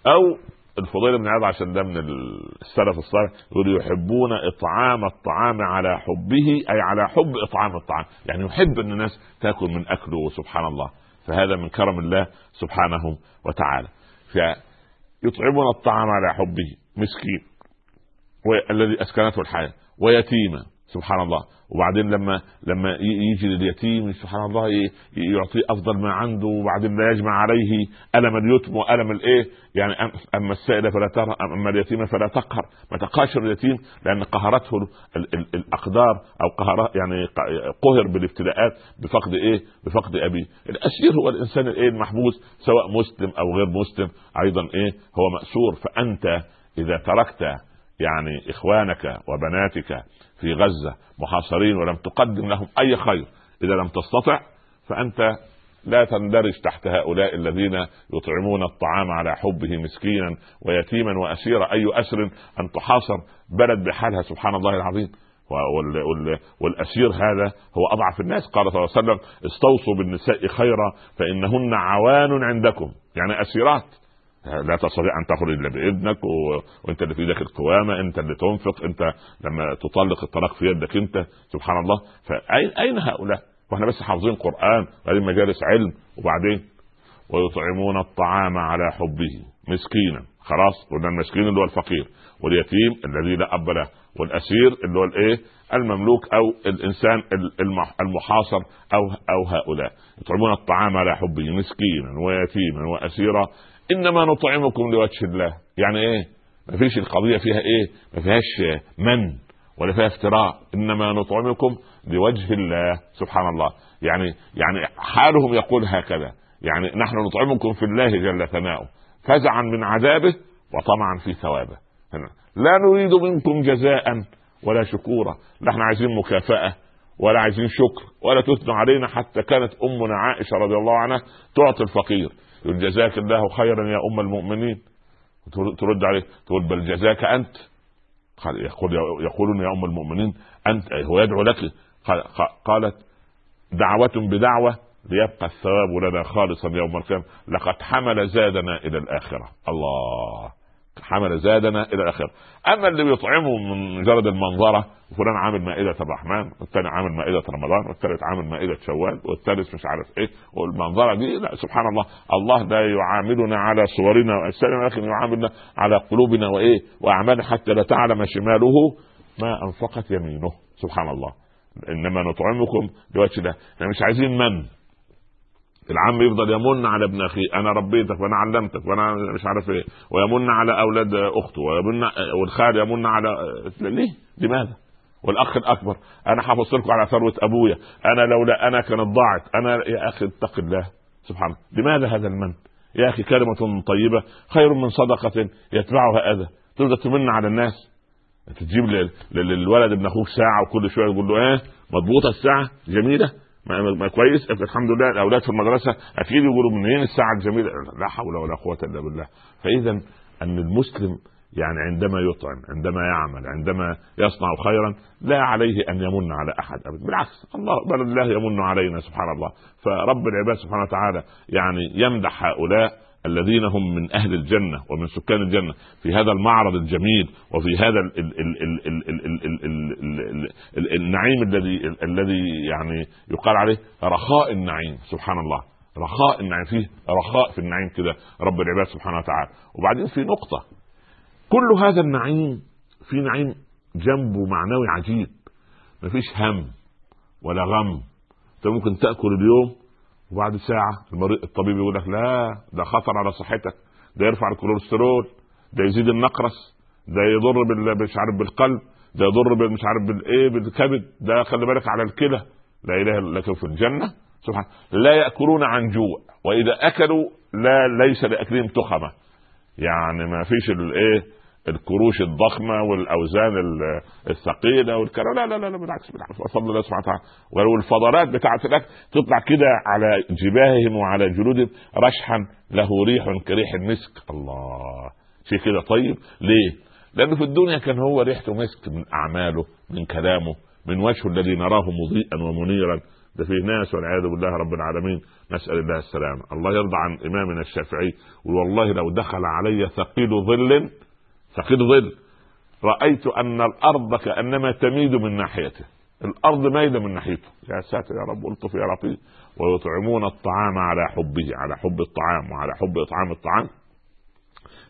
أو الفضيل بن عياض عشان ده من السلف الصالح يقول يحبون إطعام الطعام على حبه أي على حب إطعام الطعام. يعني يحب إن الناس تأكل من أكله سبحان الله. فهذا من كرم الله سبحانه وتعالى. فيطعمون الطعام على حبه مسكين والذي أسكنته الحياة ويتيما. سبحان الله وبعدين لما لما يجي لليتيم سبحان الله يعطيه أفضل ما عنده وبعدين لا يجمع عليه ألم اليتم وألم الإيه يعني أما السائل فلا ترى أما اليتيم فلا تقهر ما تقاشر اليتيم لأن قهرته الأقدار أو قهر يعني قهر بالابتلاءات بفقد إيه؟ بفقد أبيه. الأسير هو الإنسان الإيه المحبوس سواء مسلم أو غير مسلم أيضا إيه؟ هو مأسور فأنت إذا تركت يعني إخوانك وبناتك في غزة محاصرين ولم تقدم لهم أي خير. إذا لم تستطع فأنت لا تندرج تحت هؤلاء الذين يطعمون الطعام على حبه مسكينا ويتيما وأسيرا. أي أسر أن تحاصر بلد بحالها؟ سبحان الله العظيم. والأسير هذا هو أضعف الناس. قال صلى الله عليه وسلم استوصوا بالنساء خيرا فإنهن عوان عندكم. يعني أسيرات. لا تستطيع أن تخرج إلا بإذنك و... وأنت اللي في إيدك القوامة أنت اللي تنفق أنت لما تطلق الطلاق في يدك أنت سبحان الله. فاين أين هؤلاء؟ وإحنا بس حافظين قرآن هذه مجالس علم وبعدين؟ ويطعمون الطعام على حبه مسكينا. خلاص قلنا المسكين اللي هو الفقير واليتيم الذي لا أب له والأسير اللي هو الإيه؟ المملوك أو الإنسان المحاصر أو أو هؤلاء. يطعمون الطعام على حبه مسكينا ويتيما وأسيرا. إنما نطعمكم لوجه الله. يعني إيه؟ ما فيش القضية فيها إيه؟ ما فيهاش من ولا فيها افتراء. إنما نطعمكم لوجه الله. سبحان الله. يعني يعني حالهم يقول هكذا. يعني نحن نطعمكم في الله جل ثناؤه. فزعا من عذابه وطمعا في ثوابه. لا نريد منكم جزاء ولا شكورا. إحنا عايزين مكافأة ولا عايزين شكر ولا تثنوا علينا حتى كانت أمنا عائشة رضي الله عنها تعطي الفقير. يقول جزاك الله خيرا يا أم المؤمنين. ترد عليه تقول بل جزاك أنت. قال يقول يقولون يا أم المؤمنين أنت هو يدعو لك. قالت دعوة بدعوة ليبقى الثواب لنا خالصا يوم القيامة. لقد حمل زادنا إلى الآخرة. الله. حمل زادنا إلى الاخره أما اللي بيطعمه من مجرد المنظرة فلان عامل مائدة الرحمن والثاني عامل مائدة رمضان والثالث عامل مائدة شوال والثالث مش عارف إيه. والمنظرة دي لا سبحان الله. الله لا يعاملنا على صورنا وأجسادنا ولكن يعاملنا على قلوبنا وإيه؟ وأعمالنا حتى لا تعلم شماله ما أنفقت يمينه. سبحان الله. إنما نطعمكم لوجه الله. إحنا مش عايزين من. العم يفضل يمن على ابن اخيه أنا ربيتك وأنا علمتك وأنا مش عارف إيه ويمن على أولاد أخته ويمن والخال يمن على ليه؟ لماذا؟ والأخ الأكبر أنا حافظت لكم على ثروة أبويا أنا لولا أنا كانت ضاعت أنا يا أخي اتق الله سبحان الله لماذا هذا المن؟ يا أخي كلمة طيبة خير من صدقة يتبعها أذى تقدر تمن على الناس تجيب للولد ابن أخوك ساعة وكل شوية يقول له إيه مضبوطة الساعة جميلة ما, كويس. الحمد لله. الأولاد في المدرسة أكيد يقولوا منين الساعة؟ الجميله لا حول ولا قوة إلا بالله. فإذا أن المسلم يعني عندما يطعم عندما يعمل عندما يصنع خيرا لا عليه أن يمن على أحد ابدا. بالعكس الله بل الله يمن علينا سبحان الله. فرب العباد سبحانه وتعالى يعني يمدح هؤلاء الذين هم من أهل الجنه ومن سكان الجنه في هذا المعرض الجميل وفي هذا النعيم الذي الذي يعني يقال عليه رخاء النعيم سبحان الله رخاء النعيم فيه رخاء في النعيم كده رب العباد سبحانه وتعالى وبعدين في نقطه كل هذا النعيم في نعيم جنبه معنوي عجيب مفيش هم ولا غم انت ممكن تاكل اليوم وبعد ساعة المريض الطبيب يقول لك لا ده خطر على صحتك ده يرفع الكوليسترول ده يزيد النقرس ده يضر بال مش عارف بالقلب ده يضر مش عارف بالايه بالكبد ده خلي بالك على الكلى. لا إله إلا لكن في الجنة؟ سبحان لا يأكلون عن جوع وإذا أكلوا لا ليس لأكلهم تخمة. يعني ما فيش الايه الكروش الضخمة والأوزان الثقيلة والكلام. لا لا لا, لا بالعكس بالعكس. بفضل الله سبحانه وتعالى والفضلات بتاعه الأكل تطلع كده على جباههم وعلى جلودهم رشحا له ريح كريح المسك. الله. شيء كده. طيب ليه؟ لأنه في الدنيا كان هو ريحته مسك من أعماله من كلامه من وجهه الذي نراه مضيئا ومنيرا. ده فيه ناس والعياذ بالله رب العالمين. نسأل الله السلامة. الله يرضى عن إمامنا الشافعي. والله لو دخل علي ثقيل ظل ثقيل ظل رأيت أن الأرض كأنما تميد من ناحيته. الأرض مايله من ناحيته. يا ساتر يا رب الطف يا لطيف ويطعمون الطعام على حبه على حب الطعام وعلى حب إطعام الطعام.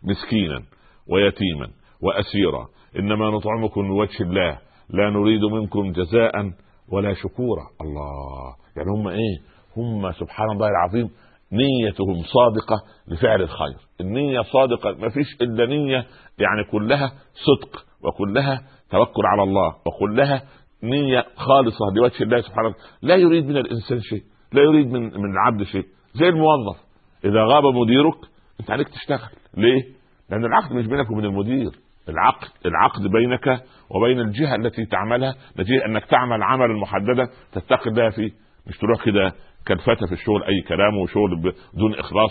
مسكينا ويتيما وأسيرا. إنما نطعمكم لوجه الله لا نريد منكم جزاء ولا شكورا. الله يعني هم إيه؟ هم سبحان الله العظيم نيتهم صادقة لفعل الخير. النية صادقة ما فيش إلا نية يعني كلها صدق وكلها توكل على الله وكلها نية خالصة لوجه الله سبحانه وتعالى. لا يريد من الإنسان شيء لا يريد من من العبد شيء. زي الموظف إذا غاب مديرك أنت عليك تشتغل. ليه؟ لأن العقد مش بينك وبين المدير. العقد العقد بينك وبين الجهة التي تعملها نتيجة أنك تعمل عملا محددا تتقي الله فيه. مش تروح كده كلفتة في الشغل أي كلام وشغل بدون إخلاص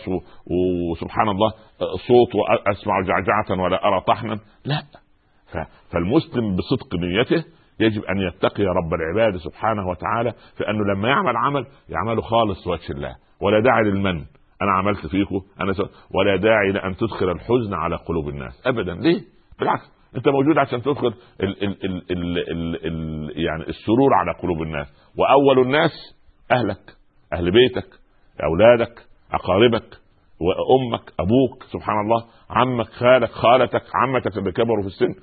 وسبحان الله صوت واسمع جعجعة ولا أرى طحنا. لا. فالمسلم بصدق نيته يجب أن يتقي رب العباد سبحانه وتعالى في أنه لما يعمل عمل يعمله خالص وجه الله. ولا داعي للمن. أنا عملت فيكم أنا س... ولا داعي لأن تدخل الحزن على قلوب الناس. ابدا. ليه؟ بالعكس. أنت موجود عشان تدخل ال ال ال ال ال ال يعني السرور على قلوب الناس. وأول الناس أهلك. أهل بيتك أولادك أقاربك وأمك أبوك سبحان الله عمك خالك خالتك عمتك اللي كبروا في السن.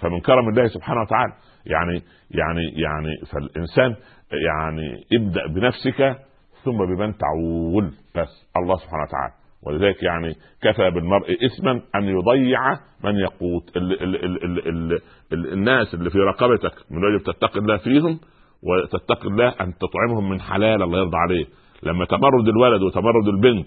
فمن كرم الله سبحانه وتعالى. يعني يعني يعني فالإنسان يعني ابدأ بنفسك ثم بمن تعول. بس الله سبحانه وتعالى. ولذلك يعني كفى بالمرء إثما أن يضيع من يقوت. ال ال ال ال ال ال الناس اللي في رقبتك من واجب تتقي الله فيهم وتتقي الله أن تطعمهم من حلال الله يرضى عليه. لما تمرد الولد وتمرد البنت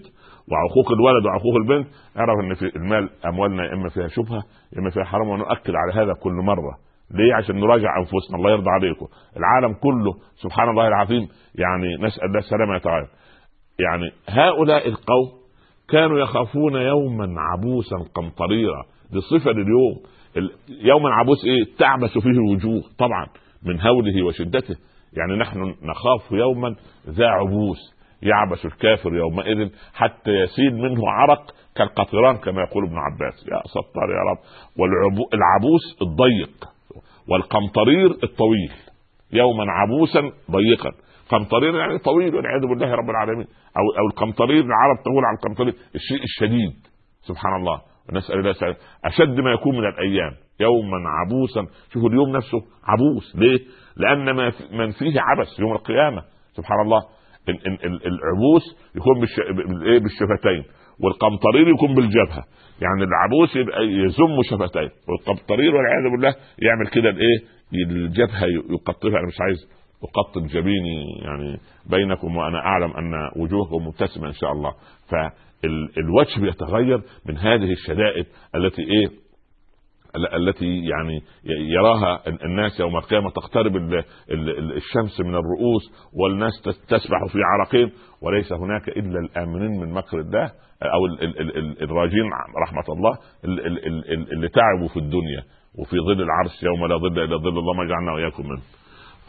وعقوق الولد وعقوق البنت اعرف إن في المال أموالنا إما فيها شبهة إما فيها حرام ونؤكد على هذا كل مرة. ليه؟ عشان نراجع أنفسنا الله يرضى عليكم. العالم كله سبحان الله العظيم يعني نسأل الله السلامة يتعالى يعني هؤلاء القوم كانوا يخافون يوما عبوسا قمطريرا دي صفه لليوم يوما عبوس إيه؟ تعبس فيه الوجوه طبعا. من هوله وشدته. يعني نحن نخاف يوما ذا عبوس يعبس الكافر يومئذ حتى يسيل منه عرق كالقطران كما يقول ابن عباس. يا ستار يا رب. والعبوس الضيق والقمطرير الطويل. يوما عبوسا ضيقا. قمطرير يعني طويل والعياذ بالله رب العالمين. أو أو القمطرير العرب تقول على القمطرير الشيء الشديد. سبحان الله. ونسأل الله. أشد ما يكون من الأيام. يوما عبوسا. شوفوا اليوم نفسه عبوس. ليه؟ لأن ما من فيه عبس يوم القيامة. سبحان الله. العبوس يكون بالشفتين. والقمطرير يكون بالجبهة. يعني العبوس يبقى يزم شفتين. والقمطرير والعياذ بالله يعمل كده الايه الجبهة يقطفها. أنا مش عايز اقطب جبيني يعني بينكم وأنا أعلم أن وجوهكم مبتسمة إن شاء الله. فالوجه بيتغير من هذه الشدائد التي إيه؟ التي يعني يراها الناس يوم القيامة تقترب الشمس من الرؤوس والناس تسبح في عرقهم وليس هناك إلا الآمنين من مكر الله أو الراجين رحمة الله اللي تعبوا في الدنيا وفي ظل العرش يوم لا ظل إلا ظل الله ما جعلنا وإياكم منه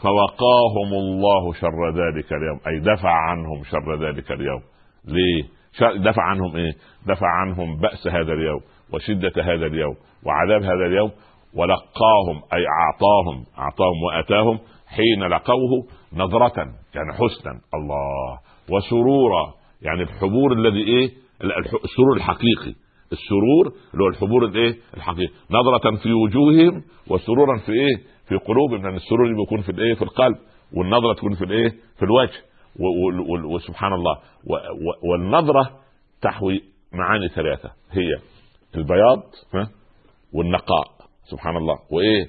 فوقاهم الله شر ذلك اليوم أي دفع عنهم شر ذلك اليوم. ليه؟ دفع عنهم إيه؟ دفع عنهم بأس هذا اليوم وشدة هذا اليوم. وعذاب هذا اليوم ولقاهم أي أعطاهم أعطاهم وأتاهم حين لقوه نظرة يعني حسنا الله وسرورا يعني الحبور الذي إيه؟ السرور الحقيقي السرور اللي هو الحبور الإيه؟ الحقيقي نظرة في وجوههم وسرورا في إيه؟ في قلوبهم لأن السرور بيكون في الإيه؟ في القلب والنظرة تكون في الإيه؟ في الوجه وسبحان الله والنظرة تحوي معاني ثلاثة هي البياض والنقاء. سبحان الله وايه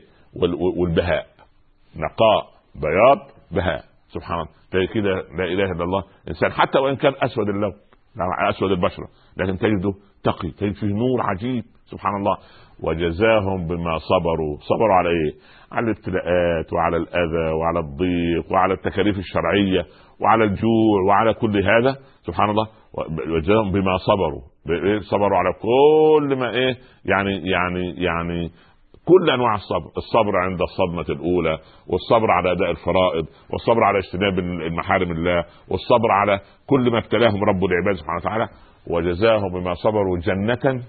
والبهاء. نقاء. بياض. بهاء. سبحان الله كده لا إله إلا الله. إنسان حتى وإن كان أسود اللون. نعم، أسود البشرة. لكن تجده تقي. تجد فيه نور عجيب. سبحان الله وجزاهم بما صبروا. صبروا على إيه؟ على الابتلاءات وعلى الأذى وعلى الضيق وعلى التكاليف الشرعية وعلى الجوع وعلى كل هذا. سبحان الله وجزاهم بما صبروا صبروا على كل ما إيه يعني يعني يعني كل أنواع الصبر الصبر عند الصدمة الأولى والصبر على أداء الفرائض والصبر على اجتناب المحارم الله والصبر على كل ما ابتلاهم رب العباد سبحانه وتعالى وجزاهم بما صبروا جنة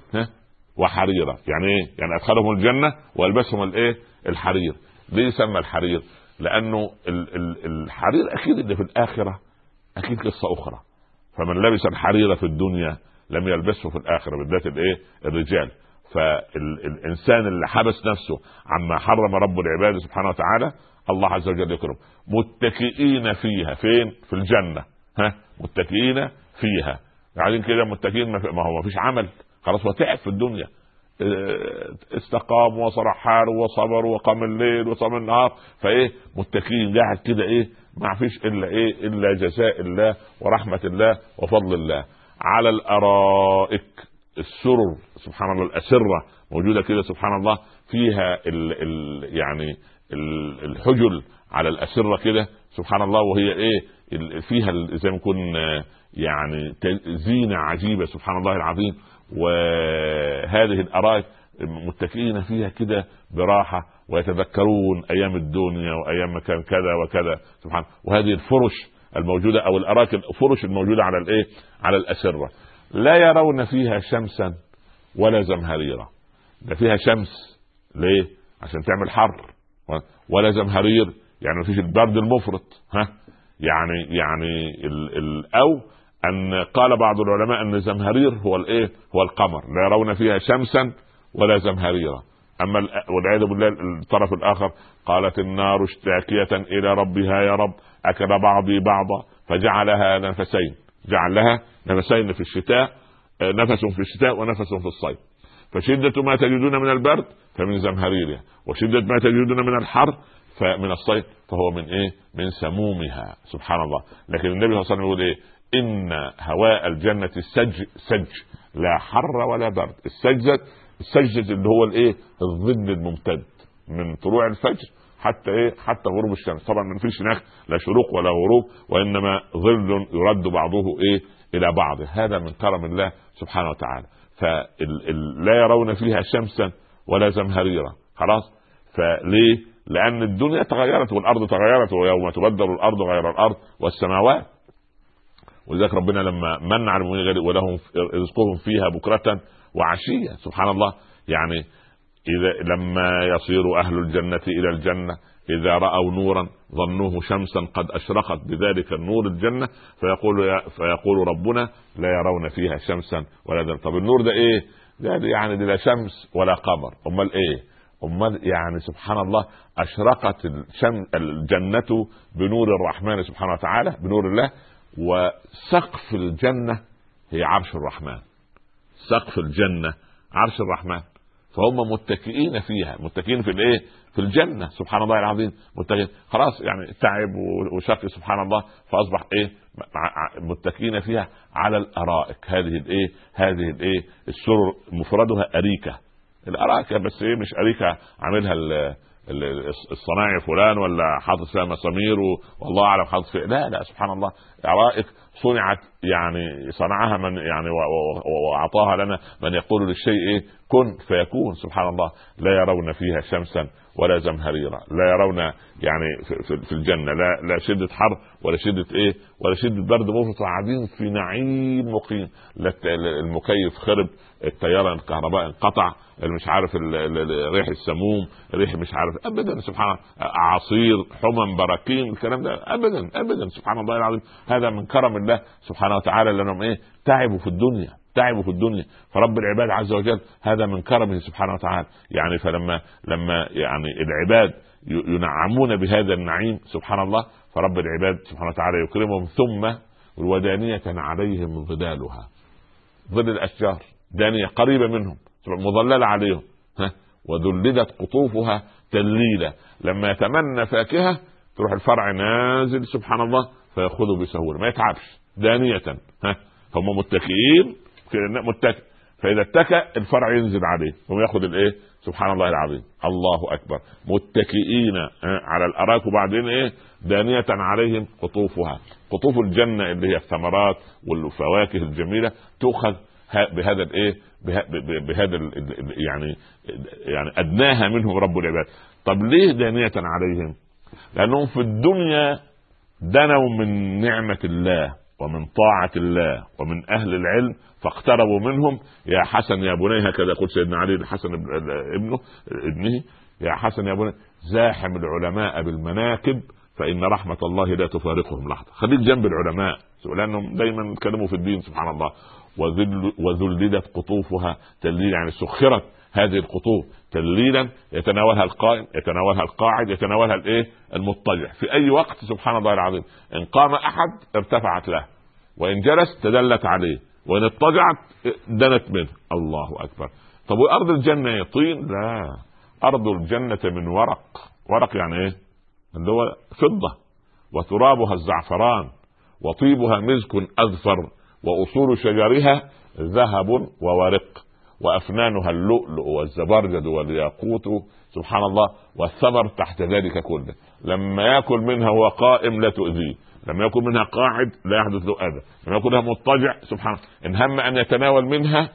وحريرة يعني إيه؟ يعني أدخلهم الجنة وألبسهم الإيه؟ الحرير ليه يسمى الحرير؟ لأنه الحرير أكيد اللي في الآخرة أكيد قصة أخرى فمن لبس الحرير في الدنيا لم يلبسه في الآخرة بالذات الإيه؟ الرجال. فالإنسان اللي حبس نفسه عما حرم رب العباد سبحانه وتعالى الله عز وجل يكرم متكئين فيها. فين؟ في الجنة. ها؟ متكئين فيها. قاعدين كده متكئين ما هو ما فيش عمل. خلاص هو تعب في الدنيا. آه، استقام وصرح حاله وصبر وقام الليل وصام النهار. فإيه؟ متكئين. قاعد كده إيه؟ ما فيش إلا إيه؟ إلا جزاء الله ورحمة الله وفضل الله. على الأرائك السرر سبحان الله الأسرة موجودة كده سبحان الله فيها ال ال يعني ال الحجل على الأسرة كده سبحان الله وهي إيه؟ فيها زي ما يكون يعني زينة عجيبة سبحان الله العظيم. وهذه الأرائك متكئين فيها كده براحة ويتذكرون أيام الدنيا وأيام ما كان كذا وكذا. سبحان وهذه الفرش الموجودة أو الارائك الفرش الموجودة على الإيه؟ على الأسرة. لا يرون فيها شمسا ولا زمهريرا. ده فيها شمس. ليه؟ عشان تعمل حر. ولا زمهرير. يعني مفيش البرد المفرط. ها؟ يعني يعني ال ال أو أن قال بعض العلماء أن زمهرير هو الإيه؟ هو القمر. لا يرون فيها شمسا ولا زمهريرا أما والعياذ بالله الطرف الآخر قالت النار اشتاكية إلى ربها يا رب أكل بعضي بعضا فجعلها نفسين. جعل لها نفسين في الشتاء آه، نفس في الشتاء ونفس في الصيف. فشدة ما تجدون من البرد فمن زمهريرها وشدة ما تجدون من الحر فمن الصيف فهو من إيه؟ من سمومها. سبحان الله. لكن النبي صلى الله عليه وسلم يقول إيه؟ إن هواء الجنة السج سج. لا حر ولا برد. السجدة السجدة اللي هو الايه؟ الظل الممتد من طلوع الفجر حتى إيه؟ حتى غروب الشمس. طبعا ما فيش هناك لا شروق ولا غروب وإنما ظل يرد بعضه إيه؟ إلى بعض. هذا من كرم الله سبحانه وتعالى. فلا يرون فيها شمسا ولا زمهريرا. خلاص؟ فليه؟ لأن الدنيا تغيرت والأرض تغيرت ويوم تبدل الأرض غير الأرض والسماوات. ولذلك ربنا لما من على المؤمنين ولهم رزقهم فيها بكرة وعشية سبحان الله يعني إذا لما يصير أهل الجنة إلى الجنة إذا رأوا نورا ظنوه شمسا قد أشرقت بذلك النور الجنة فيقول فيقول ربنا لا يرون فيها شمسا ولا دم طب النور ده إيه؟ ده يعني لا شمس ولا قمر أمال إيه؟ أمال يعني سبحان الله أشرقت الجنة بنور الرحمن سبحانه وتعالى بنور الله وسقف الجنة هي عرش الرحمن سقف الجنة عرش الرحمن. فهم متكئين فيها متكئين في الإيه؟ في الجنة سبحان الله العظيم. متكئين. خلاص يعني تعب وشقي سبحان الله. فأصبح إيه؟ متكئين فيها على الأرائك. هذه الإيه؟ هذه الإيه؟ السرر مفردها أريكة. الاراك بس إيه؟ مش أريكة عاملها الصناعي فلان ولا حاطط فيها مسامير والله أعلم حاطط فيها لا لا سبحان الله. ارائك صنعت يعني صنعها من يعني وأعطاها لنا من يقول للشيء إيه؟ كن فيكون سبحان الله. لا يرون فيها شمسا ولا زمهريرا. لا يرون يعني في الجنة. لا لا شدة حر ولا شدة إيه؟ ولا شدة برد. مفرط قاعدين في نعيم مقيم. المكيف خرب. التيار الكهرباء انقطع مش عارف ريح السموم ريح مش عارف ابدا سبحان الله اعاصير حمم براكين الكلام ده ابدا ابدا سبحان الله العظيم. هذا من كرم الله سبحانه وتعالى لأنهم إيه؟ تعبوا في الدنيا تعبوا في الدنيا. فرب العباد عز وجل هذا من كرمه سبحانه وتعالى. يعني فلما لما يعني العباد ينعمون بهذا النعيم سبحان الله فرب العباد سبحانه وتعالى يكرمهم. ثم ودانية عليهم ظلالها ظل الأشجار. دانية قريبة منهم مظللة عليهم. ها وذللت قطوفها تذليلا. لما يتمنى فاكهة تروح الفرع نازل سبحان الله فيأخذه بسهولة. ما يتعبش دانية ها هم متكئين متكئ فإذا اتكى الفرع ينزل عليه وياخذ الإيه؟ سبحان الله العظيم. الله أكبر. متكئين على الاراك وبعدين إيه؟ دانية عليهم قطوفها. قطوف الجنة اللي هي الثمرات والفواكه الجميلة تؤخذ بهذا الايه بهذا يعني يعني أدناها منهم رب العباد. طب ليه دانية عليهم؟ لأنهم في الدنيا دنوا من نعمة الله ومن طاعة الله ومن أهل العلم فاقتربوا منهم. يا حسن يا بني هكذا يقول سيدنا علي الحسن ابنه ابنه. يا حسن يا بني زاحم العلماء بالمناكب فإن رحمة الله لا تفارقهم لحظة. خليك جنب العلماء لأنهم دايما يتكلموا في الدين سبحان الله. وذل وذللت قطوفها تلليل يعني سخرت هذه القطوف تلليلا يتناولها القائم يتناولها القاعد يتناولها الإيه؟ المضطجع في أي وقت سبحان الله العظيم. إن قام أحد ارتفعت له. وإن جلس تدلت عليه. وإن اضطجعت دنت منه. الله أكبر. طب وأرض الجنة طين لا. أرض الجنة من ورق. ورق يعني إيه؟ اللي هو فضة. وترابها الزعفران. وطيبها مسك اذفر وأصول شجرها ذهب وورق وأفنانها اللؤلؤ والزبرجد والياقوت سبحان الله والثمر تحت ذلك كله. لما يأكل منها وهو قائم لا تؤذيه. لما يكن منها قاعد لا يحدث له أذى. لما منها مضطجع سبحان الله. إن هم أن يتناول منها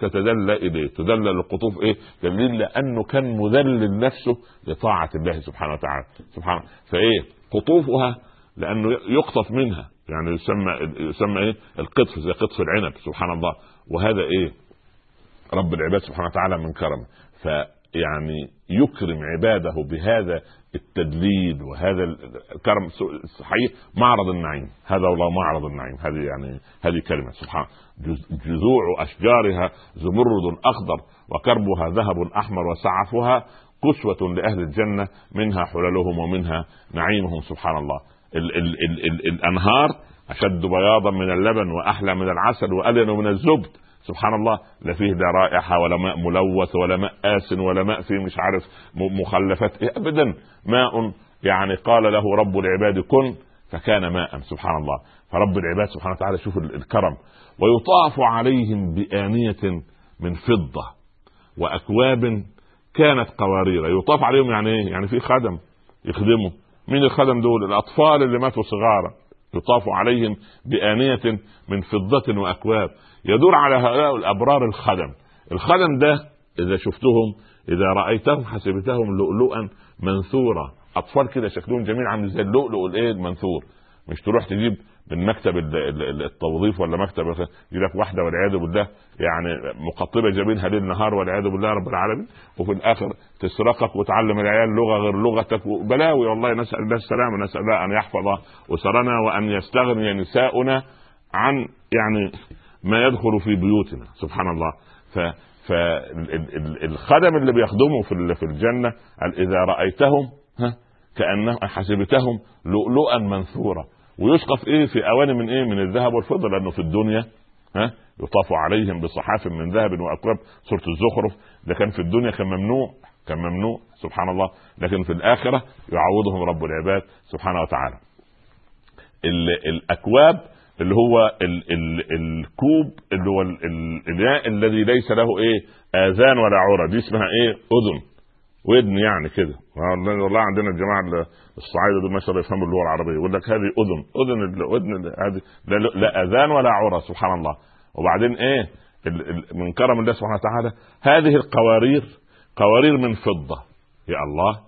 تتدلى إليه. تدلل القطوف إيه دليل لأنه كان مذلل نفسه لطاعة الله سبحانه وتعالى. سبحان فإيه قطوفها لأنه يقطف منها. يعني يسمى يسمى إيه؟ القطف زي قطف العنب سبحان الله. وهذا إيه؟ رب العباد سبحانه وتعالى من كرمه. فيعني يكرم عباده بهذا التدليل وهذا الكرم. صحيح؟ معرض النعيم. هذا والله معرض النعيم. هذه يعني هذه كلمة. سبحان. جذوع أشجارها زمرد أخضر وكربها ذهب أحمر وسعفها كسوة لأهل الجنة منها حللهم ومنها نعيمهم. سبحان الله. ال ال ال ال الأنهار أشد بياضا من اللبن وأحلى من العسل وألين من الزبد. سبحان الله لا فيه لا رائحه ولا ماء ملوث ولا ماء آسن ولا ماء فيه مش عارف مخلفات. إيه ابدا. ماء يعني قال له رب العباد كن فكان ماء. سبحان الله. فرب العباد سبحانه وتعالى شوف الكرم. ويطاف عليهم بآنية من فضة وأكواب كانت قوارير. يطاف عليهم يعني إيه؟ يعني في خدم يخدموا. مين الخدم دول؟ الأطفال اللي ماتوا صغارا يطاف عليهم بآنية من فضة وأكواب. يدور على هؤلاء الأبرار الخدم. الخدم ده إذا شفتهم إذا رأيتهم حسبتهم لؤلؤا منثورا أطفال كده شكلهم جميل عامل زي اللؤلؤ الإيه؟ المنثور. مش تروح تجيب من مكتب التوظيف ولا مكتب يجي لك واحدة والعياذ بالله يعني مقطبة جبينها ليل نهار والعياذ بالله رب العالمين وفي الآخر تسرقك وتعلم العيال لغة غير لغتك بلاوي والله نسأل الله السلامة نسال الله أن يحفظ أسرنا وأن يستغني نساؤنا عن يعني ما يدخل في بيوتنا سبحان الله. ف فالخدم اللي بيخدموا في في الجنة إذا رأيتهم ها كانهم حسبتهم لؤلؤا منثورا. ويسقى في إيه في أواني من إيه من الذهب والفضة؟ لأنه في الدنيا ها يطاف عليهم بصحاف من ذهب وأكواب. سورة الزخرف ده كان في الدنيا كان ممنوع كان ممنوع سبحان الله. لكن في الآخرة يعوضهم رب العباد سبحانه وتعالى. الأكواب اللي هو ال ال الكوب اللي هو الاناء الذي ليس له إيه؟ آذان ولا عرى دي اسمها إيه؟ أذن. ودن يعني كده. والله عندنا الجماعة الصعايدة دول ما شاء الله يفهموا اللغة العربية. يقول لك هذه أذن. أذن الاذن هذه لا, لا أذان ولا عرى سبحان الله. وبعدين إيه؟ من كرم الله سبحانه وتعالى هذه القوارير قوارير من فضة. يا الله.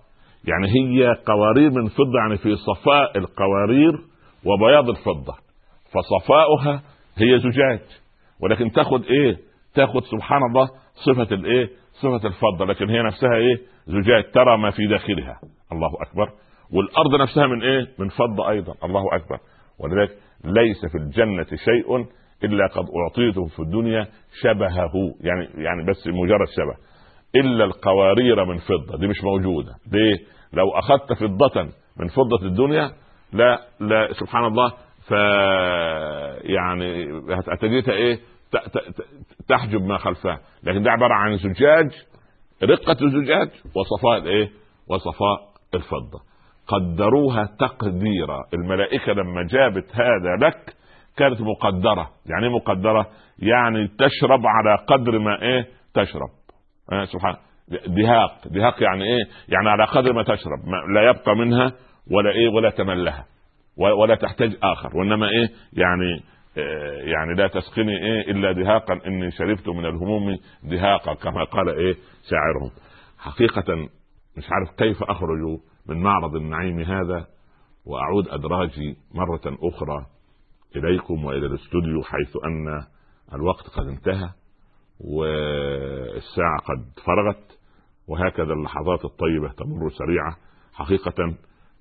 يعني هي قوارير من فضة يعني في صفاء القوارير وبياض الفضة. فصفاؤها هي زجاج. ولكن تاخذ إيه؟ تاخذ سبحان الله صفة الإيه؟ صفة الفضة. لكن هي نفسها إيه؟ زجاج ترى ما في داخلها. الله أكبر. والأرض نفسها من إيه؟ من فضة أيضا. الله أكبر. ولذلك ليس في الجنة شيء إلا قد أعطيته في الدنيا شبهه. يعني يعني بس مجرد شبه. إلا القوارير من فضة. دي مش موجودة. ليه؟ لو أخذت فضة من فضة الدنيا لا لا سبحان الله ف يعني هتجدها إيه؟ تحجب ما خلفها. لكن ده عبارة عن زجاج رقة الزجاج وصفاء الإيه؟ وصفاء الفضة. قدروها تقديرا. الملائكة لما جابت هذا لك كانت مقدرة. يعني إيه مقدرة؟ يعني تشرب على قدر ما إيه؟ تشرب. آه سبحان دهاق. دهاق يعني إيه؟ يعني على قدر ما تشرب. ما لا يبقى منها ولا إيه؟ ولا تملها. ولا تحتاج آخر. وإنما إيه؟ يعني يعني لا تسقني إيه إلا دهاقا إني شربت من الهموم دهاقا كما قال إيه شاعرهم. حقيقة مش عارف كيف أخرج من معرض النعيم هذا وأعود أدراجي مرة أخرى إليكم وإلى الاستوديو حيث أن الوقت قد انتهى والساعة قد فرغت وهكذا اللحظات الطيبة تمر سريعة. حقيقة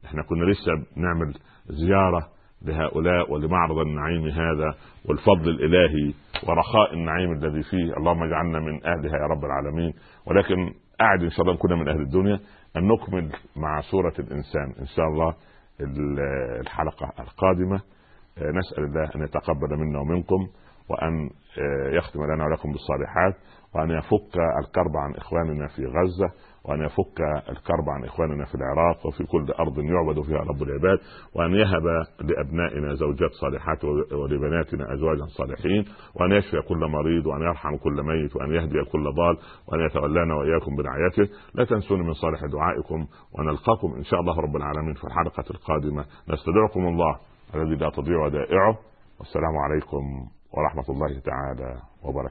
إحنا كنا لسه بنعمل زيارة لهؤلاء ولمعرض النعيم هذا والفضل الإلهي ورخاء النعيم الذي فيه. اللهم اجعلنا من أهلها يا رب العالمين. ولكن أعد إن شاء الله نكون من أهل الدنيا أن نكمل مع سورة الإنسان. إن شاء الله الحلقة القادمة. نسأل الله أن يتقبل منا ومنكم وأن يختم لنا ولكم بالصالحات وأن يفك الكرب عن إخواننا في غزة وأن يفك الكرب عن إخواننا في العراق وفي كل أرض يعبد فيها رب العباد وأن يهب لأبنائنا زوجات صالحات ولبناتنا أزواجا صالحين وأن يشفي كل مريض وأن يرحم كل ميت وأن يهدي كل ضال وأن يتولانا وإياكم برعايته. لا تنسوني من صالح دعائكم ونلقاكم إن شاء الله رب العالمين في الحلقة القادمة. نستودعكم الله الذي لا تضيع ودائعه والسلام عليكم ورحمة الله تعالى وبركاته.